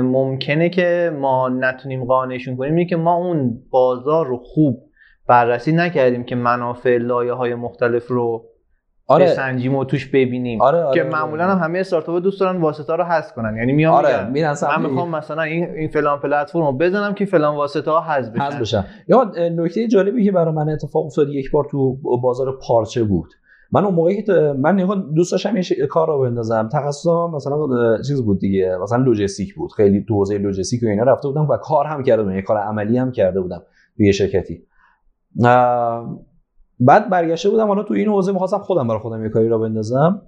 ممکنه که ما نتونیم قانعشون کنیم اینه که ما اون بازار رو خوب بررسی نکردیم که منافع لایه های مختلف رو آره. بسنجیم و توش ببینیم. آره آره که معمولا هم همه استارتاپ دوست دارن واسطه رو حذف کنن. یعنی میام آره. من می‌خوام مثلا این این فلان پلتفرم رو بزنم که فلان واسطه ها حذف بشن. بشن. یا نکته جالبی که برای من اتفاق افتاد یک بار تو بازار پارچه بود. من اون موقعی که من دوست داشتم یه کار رو بندازم. تخصصم مثلا چیز بود دیگه. مثلا لوجستیک بود. خیلی تو حوزه لوجستیک و اینا رفته بودم و کار هم کرده بودم. یه کار عملی هم کرده بودم توی شرکتی. بعد برگشته بودم. حالا تو این حوزه می‌خواستم خودم برای خودم یه کاری را بندازم.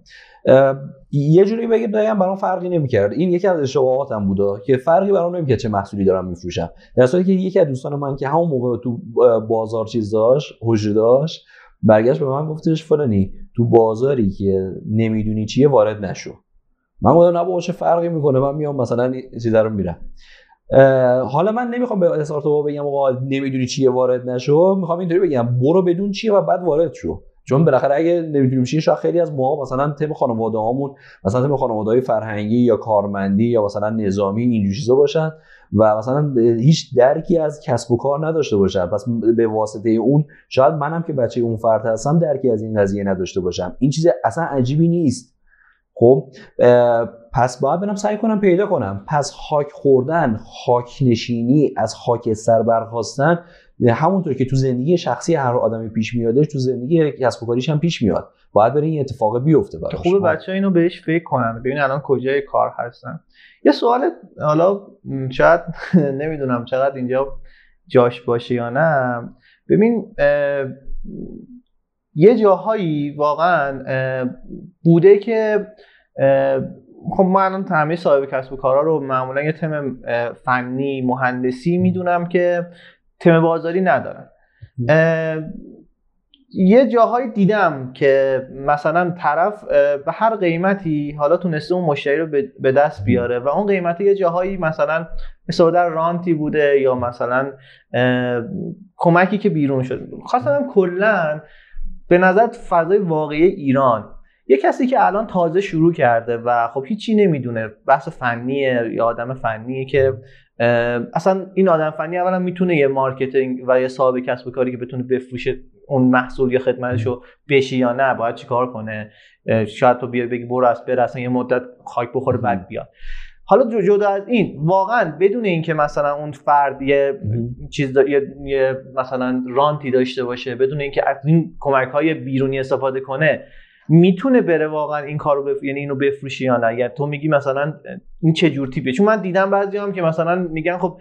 یه جوری بگم بگم برام فرقی نمی‌کرد. این یکی از اشتباهاتم بوده که فرقی برام نمی‌کرد چه محصولی دارم میفروشم. در صورتی که یکی از دوستان من که همون موقع تو بازار چیز داشت داشت برگشت به من گفتش فلانی تو بازاری که نمی‌دونی چیه وارد نشو. من گفتم نه باشه فرقی می‌کنه؟ من میام مثلا چیزا رو میرم حالا من نمی‌خوام به استارتاپ بگم آقا نمی‌دونی چیه وارد نشو می‌خوام اینطوری بگم برو بدون چیه و بعد وارد شو. چون بالاخره اگه نمی‌دونیم چیه شاید خیلی از ما مثلا تم خانواده هامون مثلا تم خانواده های فرهنگی یا کارمندی یا مثلا نظامی اینجور چیزا باشن و مثلا هیچ درکی از کسب و کار نداشته باشن. پس به واسطه اون شاید منم که بچه اون فرد هستم درکی از این قضیه نداشته باشم. این چیز اصلا عجیبی نیست. خب پس باید برم سعی کنم پیدا کنم. پس خاک خوردن خاک نشینی از خاک سر برخواستن همونطور که تو زندگی شخصی هر آدمی پیش میادش تو زندگی کسب و کاریش هم پیش میاد. باید بره این اتفاق بیفته براش. خوبه بچه اینو بهش فکر کنن. ببین الان کجای کار هستن. یه سوال حالا شاید نمی‌دونم چقدر اینجا جاش باشه یا نه. ببین یه جاهایی واقعا بوده که خب من الان همه صاحب کسب و کارا رو معمولا یه تم فنی مهندسی می‌دونم که تم بازاری ندارن. یه جاهایی دیدم که مثلا طرف به هر قیمتی حالا تونسته اون مشتری رو به دست بیاره و اون قیمت یه جاهایی مثلا مثلا در رانتی بوده یا مثلا کمکی که بهشون شده خواستم کلا به نظر فضای واقعی ایران یه کسی که الان تازه شروع کرده و خب هیچی نمی‌دونه بحث فنیه یا آدم فنیه که اصلا این آدم فنی اولا می‌تونه یه marketing و یه صاحب کسب و کاری که بتونه بفروشه اون محصول یا خدمتشو بشی یا نه باید چیکار کنه؟ شاید تو بیا بگی برو از بر اصلا یه مدت خاک بخوره بعد بیاد حالا جدا از این واقعا بدون اینکه مثلا اون فرد یه چیز یه مثلا رانتی داشته باشه بدون اینکه از این کمک های بیرونی استفاده کنه می‌تونه بره واقعا این کارو بف... یعنی اینو بفروشی یا نه؟ یعنی تو میگی مثلا این چه جور تیپه چون من دیدم بعضی هم که مثلا میگن خب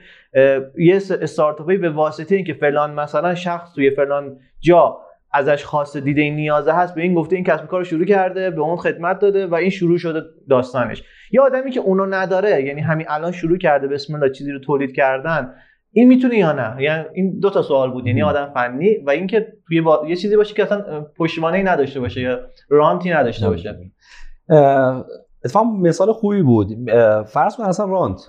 یه استارتاپی به واسطه اینکه فلان مثلا شخص توی فلان جا ازش خواسته دیده این نیازه هست به این گفته این کسب کار رو شروع کرده به اون خدمت داده و این شروع شده داستانش. یه آدمی که اونو نداره یعنی همین الان شروع کرده بسم الله چیزی رو تولید کردن این می‌تونه یا نه؟ یعنی این دو تا سوال بود. یعنی آدم فنی و اینکه توی با... یه چیزی باشه که اصلا پشتوانه نداشته باشه یا رانتی نداشته باشه. اتفاقا مثال خوبی بود. فرض کن اصلا رانت.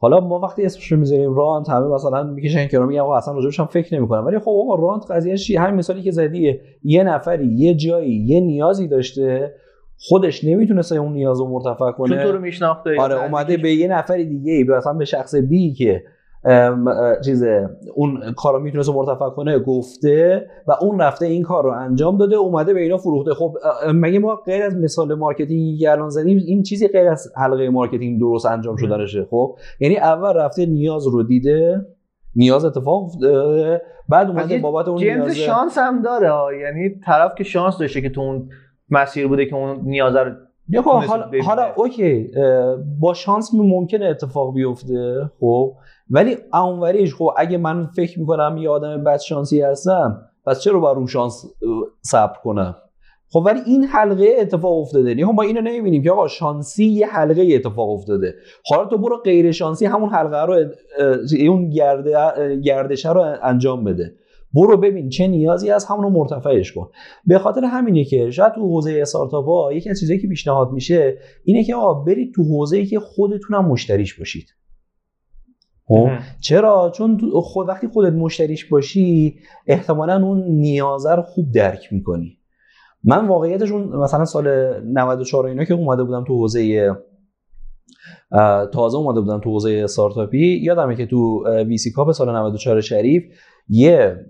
حالا ما وقتی اسمش رو می‌ذاریم رانت همه مثلا می‌کشن کنار میگن آقا اصلا راجبش هم فکر نمی‌کنم ولی خب آقا رانت قضیه چیه؟ همین مثالی که زدی یه نفری یه جایی یه نیازی داشته خودش نمی‌تونسته اون نیاز رو مرتفع کنه. چون تو رو میشناخته. آره اومده به یه نفر دیگه مثلا به شخص بی که چیز اون کارو می‌تونست مرتفع کنه گفته و اون رفته این کار رو انجام داده اومده به اینا فروخته. خب مگه ما غیر از مثال marketing ی که الان زدیم این چیزی غیر از حلقه marketing درست انجام شده خب؟ یعنی اول رفته نیاز رو دیده نیاز اتفاق بعد اومده بابت اون نیاز شانس هم داره یعنی طرف که شانس داشته که تو اون مسیر بوده که اون نیاز رو خب حالا, حالا اوکی با شانس ممکنه اتفاق بیفته خب؟ ولی اونوریش خب اگه من فکر می‌کنم یه آدم بد شانسی هستم پس چرا با رو شانس صبر کنم؟ خب ولی این حلقه اتفاق افتاده. نه ما اینو نمی‌بینیم که آقا شانسی یه حلقه اتفاق افتاده. حالا تو برو غیر شانسی همون حلقه رو اون گردشه رو انجام بده. برو ببین چه نیازی از همون رو مرتفعش کن. به خاطر همینه که شاید تو حوزه استارتاپ ها یکی از چیزایی که پیشنهاد میشه اینه که آقا برید تو حوزه ای که خودتونم مشتریش باشید. خب؟ چرا؟ چون خود وقتی خودت مشتریش باشی احتمالا اون نیازه رو خوب درک می‌کنی. من واقعیتشون مثلا سال 94 اینا که اومده بودم تو حوزه تازه اومده بودم تو حوزه استارتاپی یادمه که تو ویسی کاپ سال 94 شریف یه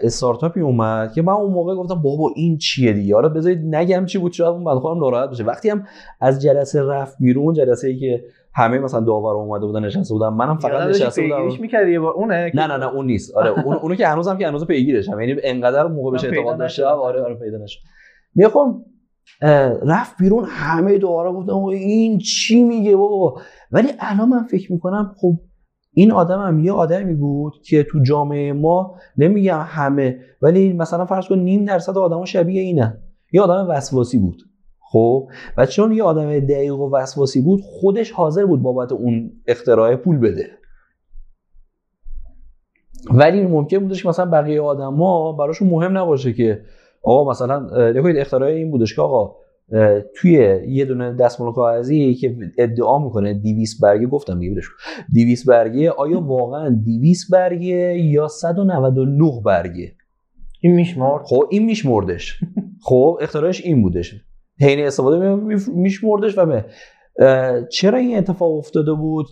استارتاپی اومد که من اون موقع گفتم بابا این چیه دیگه؟ حالا بذارید نگم چی بود شاید اون بنده ناراحت بشه. وقتی هم از جلسه رفت بیرون جلسه ای که همه مثلا داور اومده بودن نشسته بودن. منم فقط نشسته بودم. می‌کردی یه بار اونه نه نه نه اون نیست. آره اون اونو که هنوزم که هنوز پیگیرشم. یعنی انقدر موقع بهش اعتقاد داشتم آره آره پیدا نشد. می‌خوام رفت بیرون همه دوباره گفتم این چی میگه بابا؟ ولی الان من فکر می‌کنم خب این آدم هم یه آدمی بود که تو جامعه ما نمیگم همه ولی مثلا فرض کن نیم درصد آدما شبیه اینه. یه آدم وسواسی بود. خب؟ و چون یه آدم دقیق و وسواسی بود خودش حاضر بود بابت اون اختراع پول بده. ولی ممکن بودش که مثلا بقیه آدما براشون مهم نباشه که آقا مثلا نکنید اختراع این بودش که آقا توی یه دونه دستمال کاغذی که ادعا می‌کنه 200 برگه گفتم دیگه 200 برگه آیا واقعا 200 برگه یا 199 برگه؟ این میشمرد. خب این میشمردش. خب اختراعش این بودش. حین استفاده میشمردش و به چرا این اتفاق افتاده بود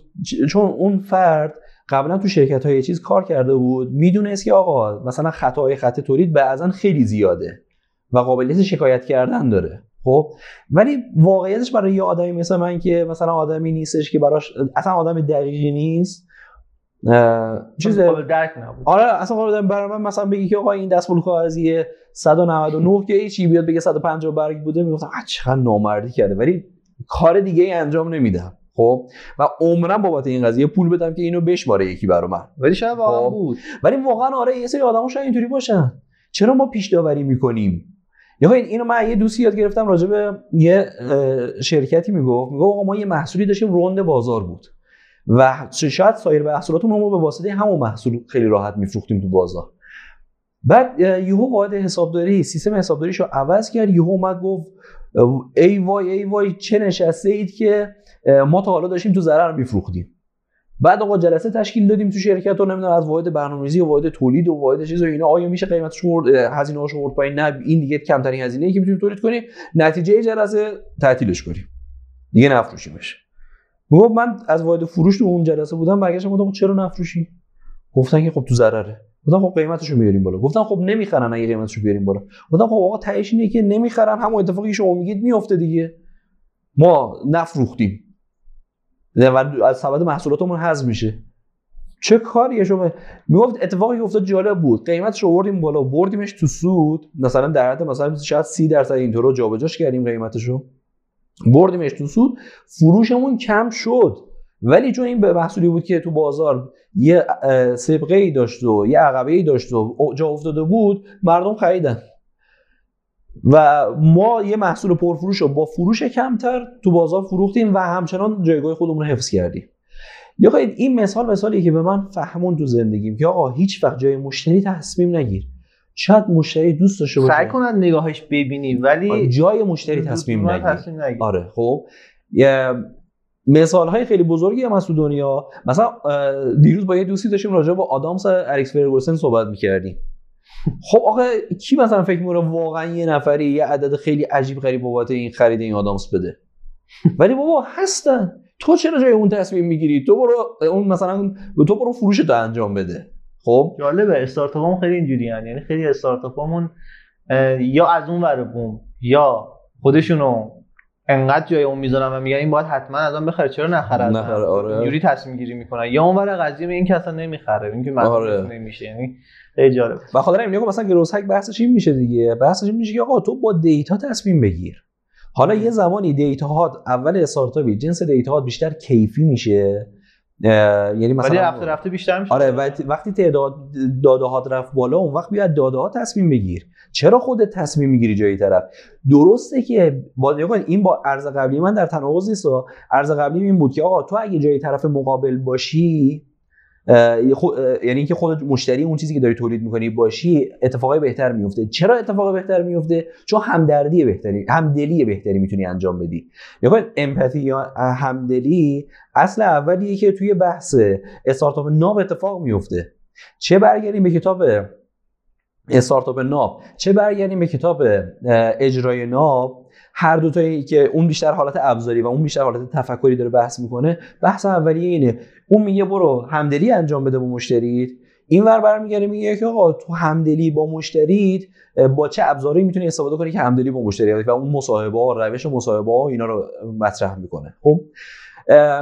چون اون فرد قبلا تو شرکت های چیز کار کرده بود می‌دونست که آقا مثلا خطاهای خط تولید بعضا خیلی زیاده و قابلیت شکایت کردن داره خب ولی واقعیتش برای یه آدمی مثل من که مثلا آدمی نیستش که براش اصلا آدم دقیقی نیست چیز درک نبود. آره اصلا قابل برای من مثلا بگی که آقا این دستمال کاغذی 199 که هیچی بیاد بگه 150 برگ بوده می‌گفتم چقدر نامردی کرده. ولی کار دیگه ای انجام نمیدم. خب؟ و عمرم بابت این قضیه پول بدم که اینو بشماره یکی برا من ولی شاید واقعا خب. بود. ولی واقعا آره یه سری آدمو شاید اینطوری باشن. چرا ما پیش داوری می‌کنیم یا اینو من یه دوستی یاد گرفتم راجع به یه شرکتی می‌گفت. می‌گفت آقا ما یه محصولی داشتیم روند بازار بود. و شاید سایر محصولاتمون ما به واسطه همون محصول خیلی راحت میفروختیم تو بازار. بعد یهو قاعد حسابداری سیستم حسابداریشو عوض کرد. یهو اومد گفت ای وای ای وای چه نشسته اید که ما تا حالا داشتیم تو ضرر میفروختیم. بعد آقا جلسه تشکیل دادیم تو شرکت و نمی‌دونم از واحد برنامه‌ریزی و واحد تولید و واحد چیز و اینا. آیا میشه قیمتش هزینه هاش آورد پایین؟ نه این دیگه کمترین هزینه ای که می‌تونیم تولید کنیم. نتیجه جلسه تعطیلش کنیم. دیگه نفروشیمش. میگم من از واحد فروش اون جلسه بودم برگشتم گفتم خب چرا نفروشی؟ گفتن که خب تو ضرره. گفتم خب قیمتشو میاریم بالا. گفتم خب نمی‌خرن اگه قیمتشو بیاریم بالا. گفتم خب آقا تهش اینه که نمی‌خرن همون اتفاقی شما میگید میفته دیگه. ما نفروختیم. و از سبد محصولاتمون حذف میشه. چه کاریه شما؟ می‌گفت اتفاقی که افتاد جالب بود. قیمتش آوردیم بالا بردیمش تو سود. مثلا در حد مثلا شاید 30 درصد اینطور رو جابجاش کردیم قیمتشو. بردیمش تو سود فروشمون کم شد. ولی چون این به محصولی بود که تو بازار یه سبقه ای داشت و یه عقبه ای داشت و جا افتاده بود مردم خریدن. و ما یه محصول پرفروش رو با فروش کمتر تو بازار فروختیم و همچنان جایگاه خودمون رو حفظ کردیم. یا این مثال مثالی که به من فهمون تو زندگیم که آقا هیچ وقت جای مشتری تصمیم نگیر. شاید مشتری دوست داشته باشه. سعی کنن نگاهش ببینی ولی جای مشتری تصمیم نگیر. آره خب. مثال های خیلی بزرگی هم از تو دنیا. مثلا دیروز با یه دوستی داشتیم راجع با آدامس اریکس فرگوسن صحبت می‌کردیم. خب آقا کی مثلا فکر می‌کنه واقعا یه نفری یه عدد خیلی عجیب غریب بابت این خرید این آدامس بده؟ ولی بابا هستن. تو چرا جای اون تصمیم می‌گیری؟ تو برو اون مثلا تو برو فروش تو انجام بده. خب؟ جالبه استارتاپمون خیلی اینجوری یعنی خیلی استارتاپمون یا از اون ور بوم یا خودشونو انقدر جای اون می‌ذارن و میگن این باید حتما از اون بخره. چرا نخره نخره آره. اینجوری تصمیم گیری می‌کنن. یا اون ور قضیه این که اصلا نمی‌خره این که آره. نمیشه. یعنی خیلی جالب. و خاطر این مثلا growth hack بحثش این میشه دیگه. بحثش این میشه که آقا تو با data تصمیم بگیر. حالا یه زمانی data ها اول استارتاپی جنس data ها بیشتر کیفی میشه. یعنی مثلا ولی رفته رفته بیشتر میشه. آره وقتی تعداد داده ها رفت بالا اون وقت بیاد داده ها تصمیم بگیر. چرا خودت تصمیم می‌گیری جای طرف؟ درسته که با این با عرض قبلی من در تناقض نیست عرض قبلی این بود که آقا تو اگه جای طرف مقابل باشی یعنی اینکه خودت مشتری اون چیزی که داری تولید می‌کنی باشی اتفاقای بهتر میفته چرا اتفاق بهتر میفته چون همدردی بهتری همدلی بهتری می‌تونی انجام بدی. نگاه امپاتی یا همدلی اصل اولیه که توی بحث استارتاپ ناب اتفاق میفته چه برگردیم به کتاب استارتاپ ناب؟ چه برگردیم به کتاب اجرای ناب؟ هر دو تایی که اون بیشتر حالت ابزاری و اون بیشتر حالت تفکری داره بحث می‌کنه بحث اولیه اینه. اون میگه برو همدلی انجام بده با مشتریت. این ور برمیگره میگه که آقا تو همدلی با مشتریت با چه ابزاری می‌تونی استفاده کنی که همدلی با مشتری و اون مصاحبه ها روش مصاحبه ها اینا رو مطرح می‌کنه. خب؟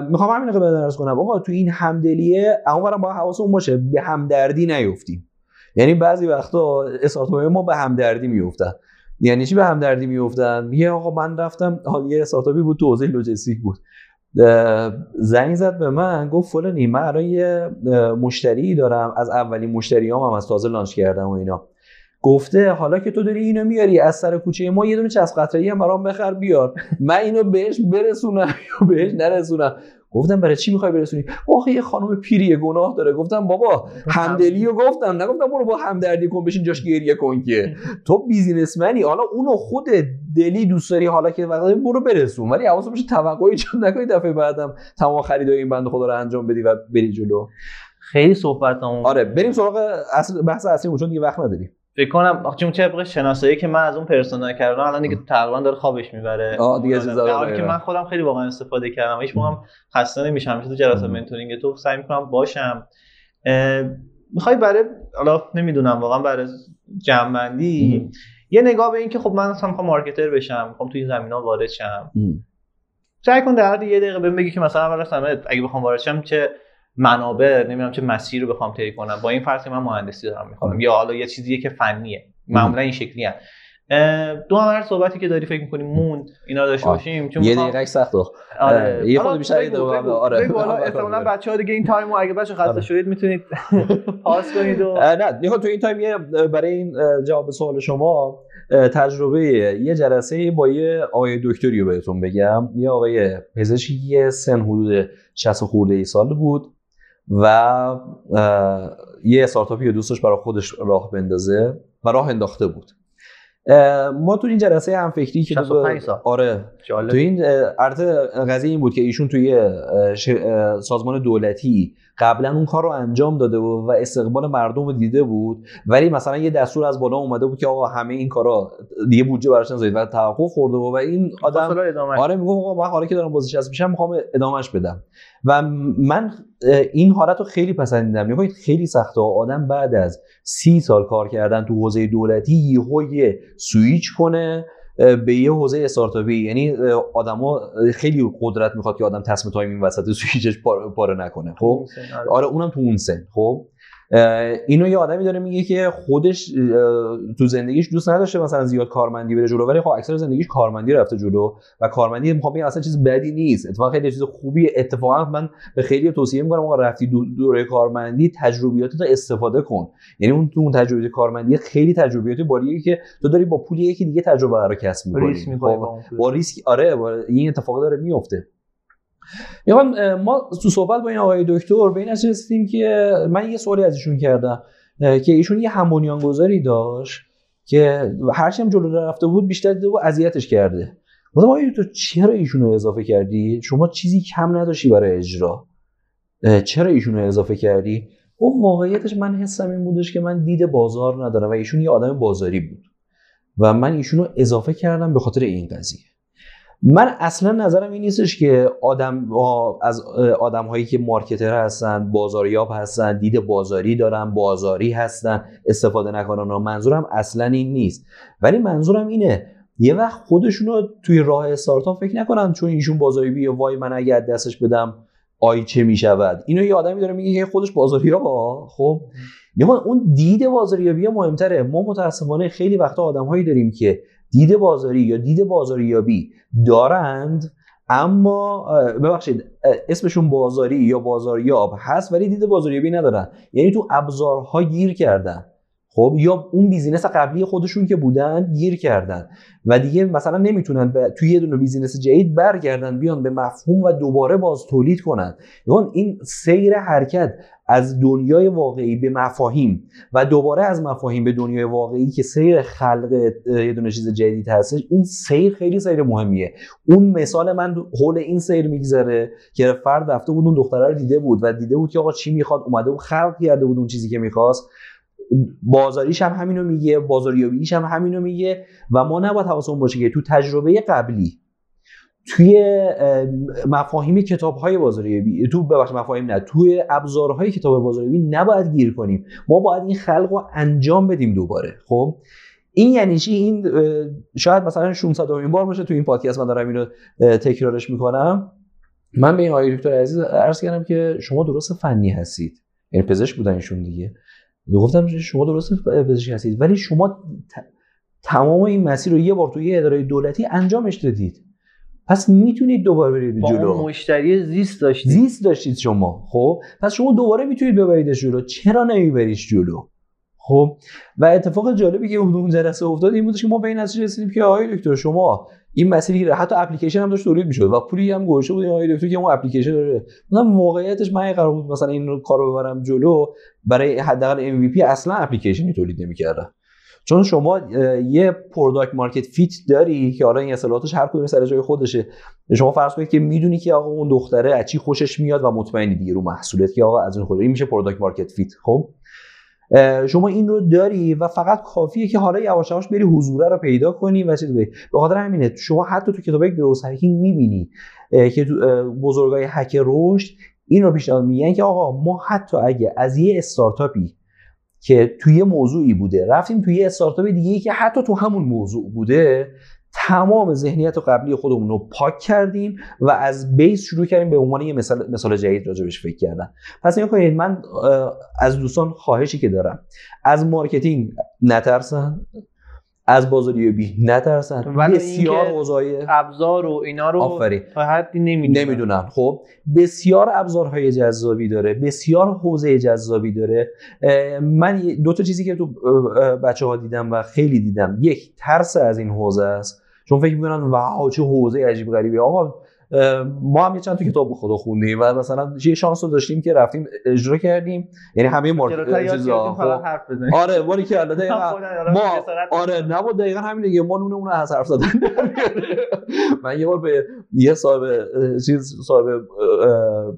می‌خوام همین رو بدرس کنم. آقا تو این همدلیه اونورم با حواسمون باشه به همدردی نیفتیم. یعنی بعضی وقتا استارتاپ ما به همدردی میفتن یعنی چی به هم دردی میفتن میگه آقا من رفتم حال یه استارتاپی بود تو حوزه لوجستیک بود. زنگ زد به من گفت فلانی من الان یه مشتری دارم از اولین مشتریام هم از تازه لانچ کردم و اینا. گفته حالا که تو داری اینو میاری از سر کوچه ما یه دونه چسب قطره‌ای هم برام بخر بیار. من اینو بهش برسونم یا بهش نرسونم. گفتم برای چی می‌خوای برسونی؟ آخه یه خانم پیری گناه داره. گفتم بابا همدلی رو گفتم. نگفتم برو با همدردی کن بشین جاش گریه کن که. تو بیزینسمنی. حالا اونو خود دلی دوست داری حالا که وقت برو برسون. ولی حواست باشه توقعی ایجاد نکنی دفعه بعدم تمام خریدای این بنده خدا رو انجام بدی و بری جلو. خیلی صحبت آره بریم سراغ اصل بحث اصلی چون دیگه وقت نداریم. فکر کنم چون طبق شناسایی که من از اون پرسونال کردم الان دیگه تقریبا داره خوابش می‌بره. آه دیگه که من خودم خیلی واقعا استفاده کردم. هیچ موقع خسته نمیشم. همیشه تو جلسات منتورینگ تو سعی می‌کنم باشم. می‌خوای برای حالا نمی‌دونم واقعا برای جمعبندی. یه نگاه به این که خب من اصلا می‌خوام مارکتر بشم می‌خوام توی این زمینا وارد شم. سعی کن در یه دقیقه بهم بگی که مثلا اول اگه بخوام وارد شم چه منابع نمی‌دونم چه مسیر رو بخوام طی کنم. با این فرض من مهندسی دارم می‌خوام یا حالا یه چیزیه که فنیه. معمولا این شکلیه. دو هر صحبتی که داری فکر می‌کنی موند اینا داشته باشیم چون یه دقیقه سخته آره. یه خود بیشتر یه آره. احتمالاً بچه‌ها دیگه این تایم اگه بچه خسته آره. شدید می‌تونید پاس کنید و نه دیگه تو این تایم برای این جواب سوال شما تجربه یه جلسه با یه آقای دکتری رو بهتون بگم. یه آقای پزشکی سن حدود 60 خورده ای سال بود. و یه استارتاپی دوستش برای خودش راه بندازه و راه انداخته بود. ما تو این جلسه هم فکری که تو آره. جالب. تو این قضیه این بود که ایشون توی سازمان دولتی قبلا اون کار رو انجام داده بود و استقبال مردم رو دیده بود ولی مثلا یه دستور از بالا اومده بود که آقا همه این کارا دیگه بودجه براش نذارید و توقف خورده بود و این آدم آره میگه آقا من حالا که دارم بازش میشم می‌خوام ادامش بدم. و من این حالت رو خیلی پسندیدم. نگاه خیلی سخته. آدم بعد از سی سال کار کردن تو حوزه دولتی یهو سویچ کنه به یه حوزه استارتاپی. یعنی آدما خیلی قدرت می‌خواد که آدم تسمه تایم این وسط سویچش پاره نکنه خب؟ آره. آره اونم تو اون سن خب؟ اینو یه آدمی داره میگه که خودش تو زندگیش دوست نداشته مثلا زیاد کارمندی بره جلو ولی خب اکثر زندگیش کارمندی رفته جلو و کارمندی می‌خوام اصلا چیز بدی نیست. اتفاقا خیلی چیز خوبی اتفاقا من به خیلی توصیه می‌کنم آقا رفتی دوره کارمندی تجربیاتت رو استفاده کن. یعنی اون تو اون تجربیات کارمندی خیلی تجربیات باریه که تو داری با پول یکی دیگه تجربه رو کسب می‌کنی. خب، با ریسک آره این اتفاق داره میفته یعنی ما تو صحبت با این آقای دکتر به این رسیدیم که من یه سوالی از ایشون کردم که ایشون یه هم گذاری داشت که هرچی هم جلو رفته بود بیشتر دیده و اذیتش کرده. گفتم آیا تو چرا ایشون رو اضافه کردی؟ شما چیزی کم نداشتی برای اجرا. چرا ایشون رو اضافه کردی؟ اون واقعیتش من حسم این بودش که من دید بازار ندارم و ایشون یه آدم بازاری بود و من ایشون رو اضافه کردم به خاطر این قضیه. من اصلا نظرم این نیستش که آدم از آدم هایی که مارکتر هستن بازاریاب هستن دید بازاری دارن بازاری هستن استفاده نکنن منظورم اصلا این نیست. ولی منظورم اینه یه وقت خودشون رو توی راه استارتاپ فکر نکنن چون ایشون بازاری بیه وای من اگه دستش بدم آی چه می‌شود. اینو یه آدمی داره میگه که خودش بازاریاب خب؟ اون دید بازاریابی مهمتره. ما متاسفانه خیلی وقتا آدمهایی داریم که دید بازاری یا دید بازاریابی دارند اما ببخشید اسمشون بازاری یا بازاریاب هست ولی دید بازاریابی ندارن. یعنی تو ابزارها گیر کردن. خب یا اون business قبلی خودشون که بودن گیر کردن و دیگه مثلا نمی‌تونن به توی یه دونه business جدید برگردن بیان به مفهوم و دوباره باز تولید کنن. یعنی این سیر حرکت از دنیای واقعی به مفاهیم و دوباره از مفاهیم به دنیای واقعی که سیر خلق یه دونه چیز جدید هستش این سیر خیلی سیر مهمیه. اون مثال من حول این سیر میگذره که فرد رفته بود اون دختره رو دیده بود و دیده بود که آقا چی می‌خواد؟ اومده و خلق کرده بود اون چیزی که می‌خواست. بازاریش هم همینو میگه بازاریابیش هم همینو میگه و ما نباید حواسمون باشه که تو تجربه قبلی توی مفاهیم کتاب های بازاریابی تو ببخش مفاهیم نه توی ابزارهای کتاب بازاریابی نباید گیر کنیم. ما باید این خلق رو انجام بدیم دوباره خب؟ این یعنی چی؟ این شاید مثلا 600 این بار باشه تو این پادکست من دارم اینو تکرارش می‌کنم. من به این آقای دکتر عزیز عرض کردم که شما درست فنی هستید. یعنی پزشک بودن ایشون دیگه. گفتم شما درست پزشک هستید ولی شما تمام این مسیر رو یه بار توی اداره دولتی انجامش دادید. پس می‌تونید دوباره برید با جلو. اون مشتری زیست داشتید. زیست داشتید شما خب؟ پس شما دوباره می‌تونید ببریدش جلو. چرا نمیبریش جلو؟ خب؟ و اتفاق جالبی که اون جلسه افتاد این بودش که ما به این نتیجه رسیدیم که آقای دکتر شما این مسیری حتی اپلیکیشن هم داشت تولید می‌شد و پولی هم گوشه بود آقای دکتر که اون اپلیکیشن داره مثلا موقعیتش من قرار بود مثلا این کارو ببرم جلو برای حداقل MVP اصلا اپلیکیشنی تولید نمی‌کردم چون شما یه product market fit داری که حالا این اصطلاحاتش هر کدوم سر جای خودشه. شما فرض کنید که می‌دونی که آقا اون دختره از چی خوشش میاد و مطمئنی دیگه رو محصولت که آقا از اون خود این میشه product market fit خب؟ شما این رو داری و فقط کافیه که حالا یواش یواش بری حضوره رو پیدا کنی و چیز به خاطر همینه شما حتی تو کتاب growth hacking می‌بینی که بزرگای هک رشد این رو پیشنهاد میگن که آقا ما حتی اگه از یه استارتاپی که توی موضوعی بوده رفتیم توی یه استارتاپ دیگه که حتی تو همون موضوع بوده تمام ذهنیت قبلی خودمون رو پاک کردیم و از base شروع کردیم به عنوان یه مثال, مثال جدید راجبش فکر کردن. پس این کنید من از دوستان خواهشی که دارم. از marketing نترسن از بازاریابی نترسن. بسیار حوزه‌های ابزار و اینا رو آفرین. تا حدی نمی‌دونن. نمی‌دونن. خب بسیار ابزارهای جذابی داره بسیار حوزه جذابی داره. من دو تا چیزی که تو بچه ها دیدم و خیلی دیدم. یک ترس از این حوزه است. چون فکر می‌کنن واو چه حوزه عجیب غریبی آقا ما هم یه چند تا کتاب خدا خوندیم و مثلا یه شانس رو داشتیم که رفتیم اجرا کردیم. یعنی همه مارکت چیزا. خب. آره ولی که البته ما آره نبود دقیقا همین دیگه. ما نون اون از حرف زدن من یه بار به یه صاحب چیز صاحب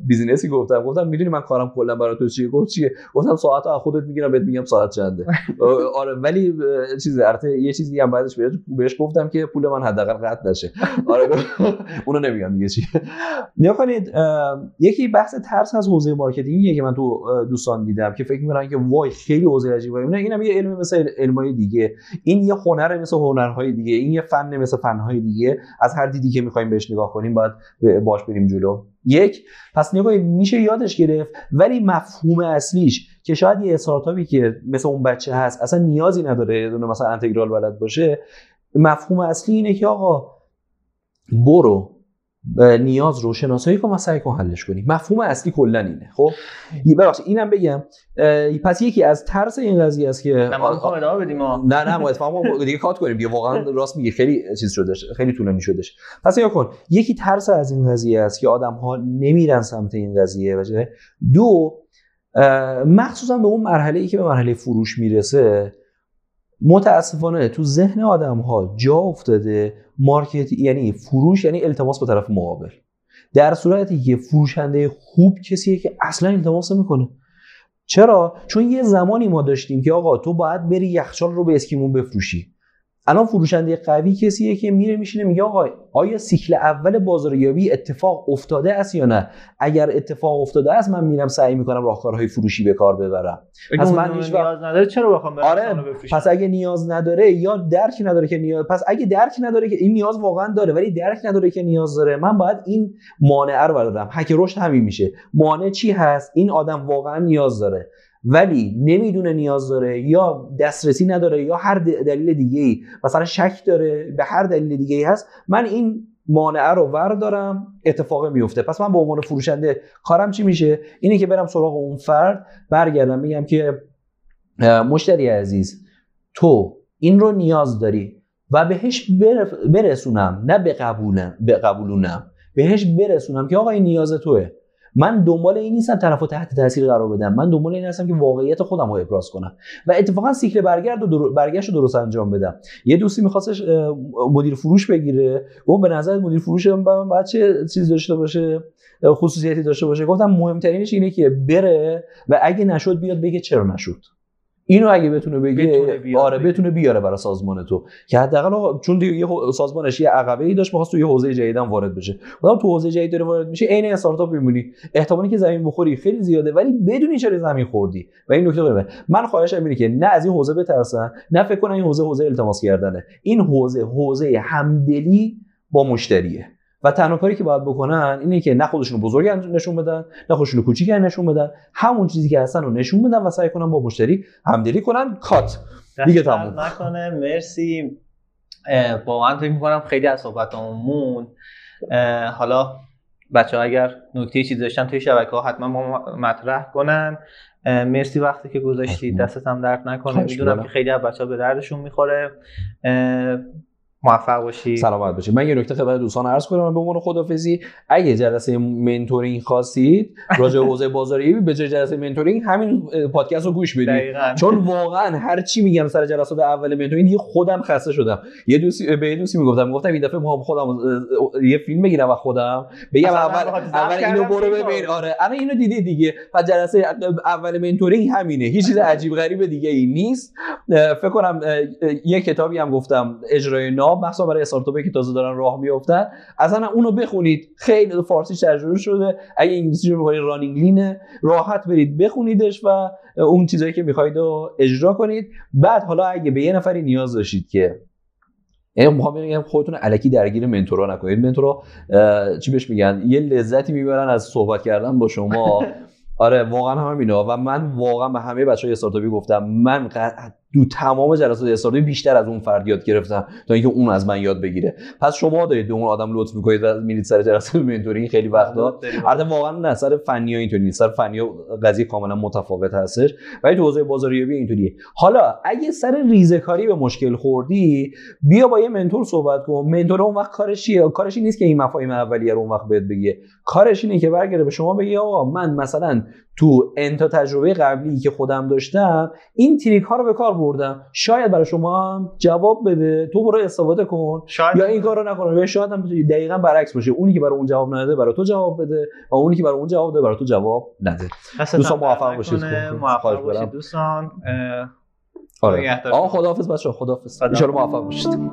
business ی گفتم. گفتم می‌دونی من کارم کلا برای تو چیه؟ گفت چیه؟ گفتم ساعت از خودت می‌گیرم بهت میگم ساعت چنده. آره ولی چیز البته یه چیزی هم بعدش بهش گفتم که پول من حداقل قطع نشه. آره اونو نمیگم. دیگه چی؟ نگاه کنید یکی بحث ترس از حوزه marketing یه که من تو دوستان دیدم که فکر می‌کنن که وای خیلی حوزه عجیبه. نه اینم یه علم مثل علمای دیگه. این یه هنر مثل هنرهای دیگه. این یه فن مثل فنهای دیگه. از هر دیدی که می‌خوایم بهش نگاه کنیم باید باش بریم جلو. یک پس نگاه میشه یادش گرفت ولی مفهوم اصلیش که شاید یه استارتاپی که مثل اون بچه هست اصلا نیازی نداره یه دونه مثلا انتگرال بلد باشه. مفهوم اصلی اینه که آقا برو. نیاز رو شناسایی کن و سعی کن حلش کنی مفهوم اصلی کلا اینه. خب؟ ببخشید اینم بگم. پس یکی از ترس این قضیه است که نه ادامه بدیم نه نه ما اتفاقا دیگه کات کنیم. دیگه واقعا راست میگه. خیلی چیز شدش خیلی طولانی شدش پس نگاه کن یکی ترس از این قضیه است که آدم ها نمیرن سمت این قضیه. دو مخصوصا به اون مرحله ای که به مرحله فروش می‌رسه متاسفانه تو ذهن آدم ها جا افتاده مارکت یعنی فروش یعنی التماس به طرف مقابل. در صورتی که فروشنده خوب کسیه که اصلا التماس نمی‌کنه. چرا؟ چون یه زمانی ما داشتیم که آقا تو باید بری یخچال رو به اسکیمون بفروشی. الان فروشنده قوی کسیه که میره میشینه میگه آقا آیا سیکل اول بازاریابی اتفاق افتاده است یا نه؟ اگر اتفاق افتاده است من میرم سعی می‌کنم راهکارهای فروشی به کار ببرم. پس من نیاز نداره چرا بخوام آره پس اگه نیاز نداره یا درک نداره که نیاز پس اگه درک نداره که این نیاز واقعا داره ولی درک نداره که نیاز داره من باید این مانع رو بردارم. حک رشد همین میشه. مانع چی هست؟ این آدم واقعا نیاز داره. ولی نمی‌دونه نیاز داره یا دسترسی نداره یا هر دلیل دیگه ای مثلا شک داره به هر دلیل دیگه ای هست. من این مانعه رو وردارم اتفاق میفته پس من به عنوان فروشنده کارم چی میشه؟ اینه که برم سراغ اون فرد برگردم میگم که مشتری عزیز تو این رو نیاز داری و بهش برسونم. نه به قبولونم. بهش برسونم که آقا این نیاز توه. من دنبال این نیستم طرفو تحت تاثیر قرار بدم. من دنبال این هستم که واقعیت خودم رو ابراز کنم. و اتفاقا سیکل برگرد و. برگشت رو درست انجام بدم. یه دوستی میخواستش مدیر فروش بگیره. گفت به نظر مدیر فروش من باید چه چیزی داشته باشه؟ خصوصیتی داشته باشه؟ گفتم مهمترینش اینه که بره و اگه نشد بیاد بگه چرا نشد. اینو اگه بتونه بگه بتونه آره بتونه بیاره برای سازمان تو. که حداقل چون دیگه یه سازمانش یه عقبه ای داشت می‌خواست تو یه حوزه جدیدم وارد بشه. مثلا تو حوزه جدید داره وارد میشه عین استارتاپ میمونی. احتمالی که زمین بخوری خیلی زیاده ولی بدونی چرا زمین خوردی. و این نکته قربه من خواهشم اینه که نه از این حوزه بترسن نه فکر کنن این حوزه حوزه التماس کردنه این حوزه حوزه همدلی با مشتریه. و تنها کاری که باید بکنن اینه که نه خودشونو بزرگ نشون بدن نه خودشونو کوچیک نشون بدن. همون چیزی که هستن رو نشون بدن و سعی کنن با مشتری همدلی کنن. کات دیگه تموم. نکنه. مرسی. واقعا فکر می‌کنم خیلی از صحبتامون حالا بچه ها اگر نکته چیزی داشتن توی شبکه ها حتما مطرح کنن. مرسی وقتی که گذاشتی دستت هم درد نکنه. می‌دونم که خیلی از بچه ها به دردشون می‌خوره. موفق باشی. سلامت باشی. من یه نکته خدمت دوستان عرض کنم. به عنوان خدافظی اگه جلسه mentoring خواستید راجع حوزه بازاریابی به جای جلسه mentoring همین پادکست رو گوش بدید. چون واقعا هر چی میگم سر جلسات اول mentoring دیگه خودم خسته شدم. یه دوستی به دوستی می‌گفتم می‌گفتم این دفعه می‌خوام خودم یه فیلم بگیرم و خودم. بگم اول اول اینو برو ببین. آره. الان اینو دیدی دیگه. پس جلسه اول منتورینگ همینه. هیچ چیز عجیب غریب دیگه ای نیست فکر کنم یه کتابی هم گفتم اجرای ناب. مخصوصا برای استارتاپی که تازه دارن راه میافتن. اصلا اونو بخونید. خیلی فارسی ترجمه شده. اگه انگلیسی رو می‌خواید رانینگ لینه راحت برید بخونیدش و اون چیزایی که می‌خواید رو اجرا کنید. بعد حالا اگه به یه نفری نیاز داشتید که یعنی می‌خوام بگم خودتون علکی درگیر منتورا نکنید. منتورا چی بهش میگن؟ یه لذتی می‌برن از صحبت کردن با شما. آره واقعا همینا و من واقعا به همه بچهای استارتاپی گفتم من دو تمام جلسات استارتاپی بیشتر از اون فرد یاد گرفتم تا اینکه اون از من یاد بگیره. پس شما دارید به اون آدم لطف می‌کنید و میرید سر جلسه منتورینگ خیلی وقتا البته واقعا نه سر فنی ها اینطوری نیست. سر فنی ها قضیه کاملا متفاوت هستش ولی تو حوزه بازاریابی اینطوریه. حالا اگه سر ریزکاری به مشکل خوردی بیا با یه منتور صحبت کن. منتور اون وقت کارش چیه؟ کارش نیست که این مفاهیم اولیه رو اون وقت بهت بگه. کارش اینه که برگرده به شما بگه آقا من مثلا تو انتا تجربه قبلی که خودم داشتم این تریک ها رو به کار بردم. شاید برای شما هم جواب بده. تو برو استفاده کن. شاید. یا این کارو نکن شاید هم دقیقا برعکس باشه. اونی که برای اون جواب نده برای تو جواب بده. و اونی که برای اون جواب بده برای تو جواب نده. دوستان موفق باشید. موفق باشید دوستان. آره. آقا خداحافظ بچه‌ها خداحافظ. ان موفق باشید.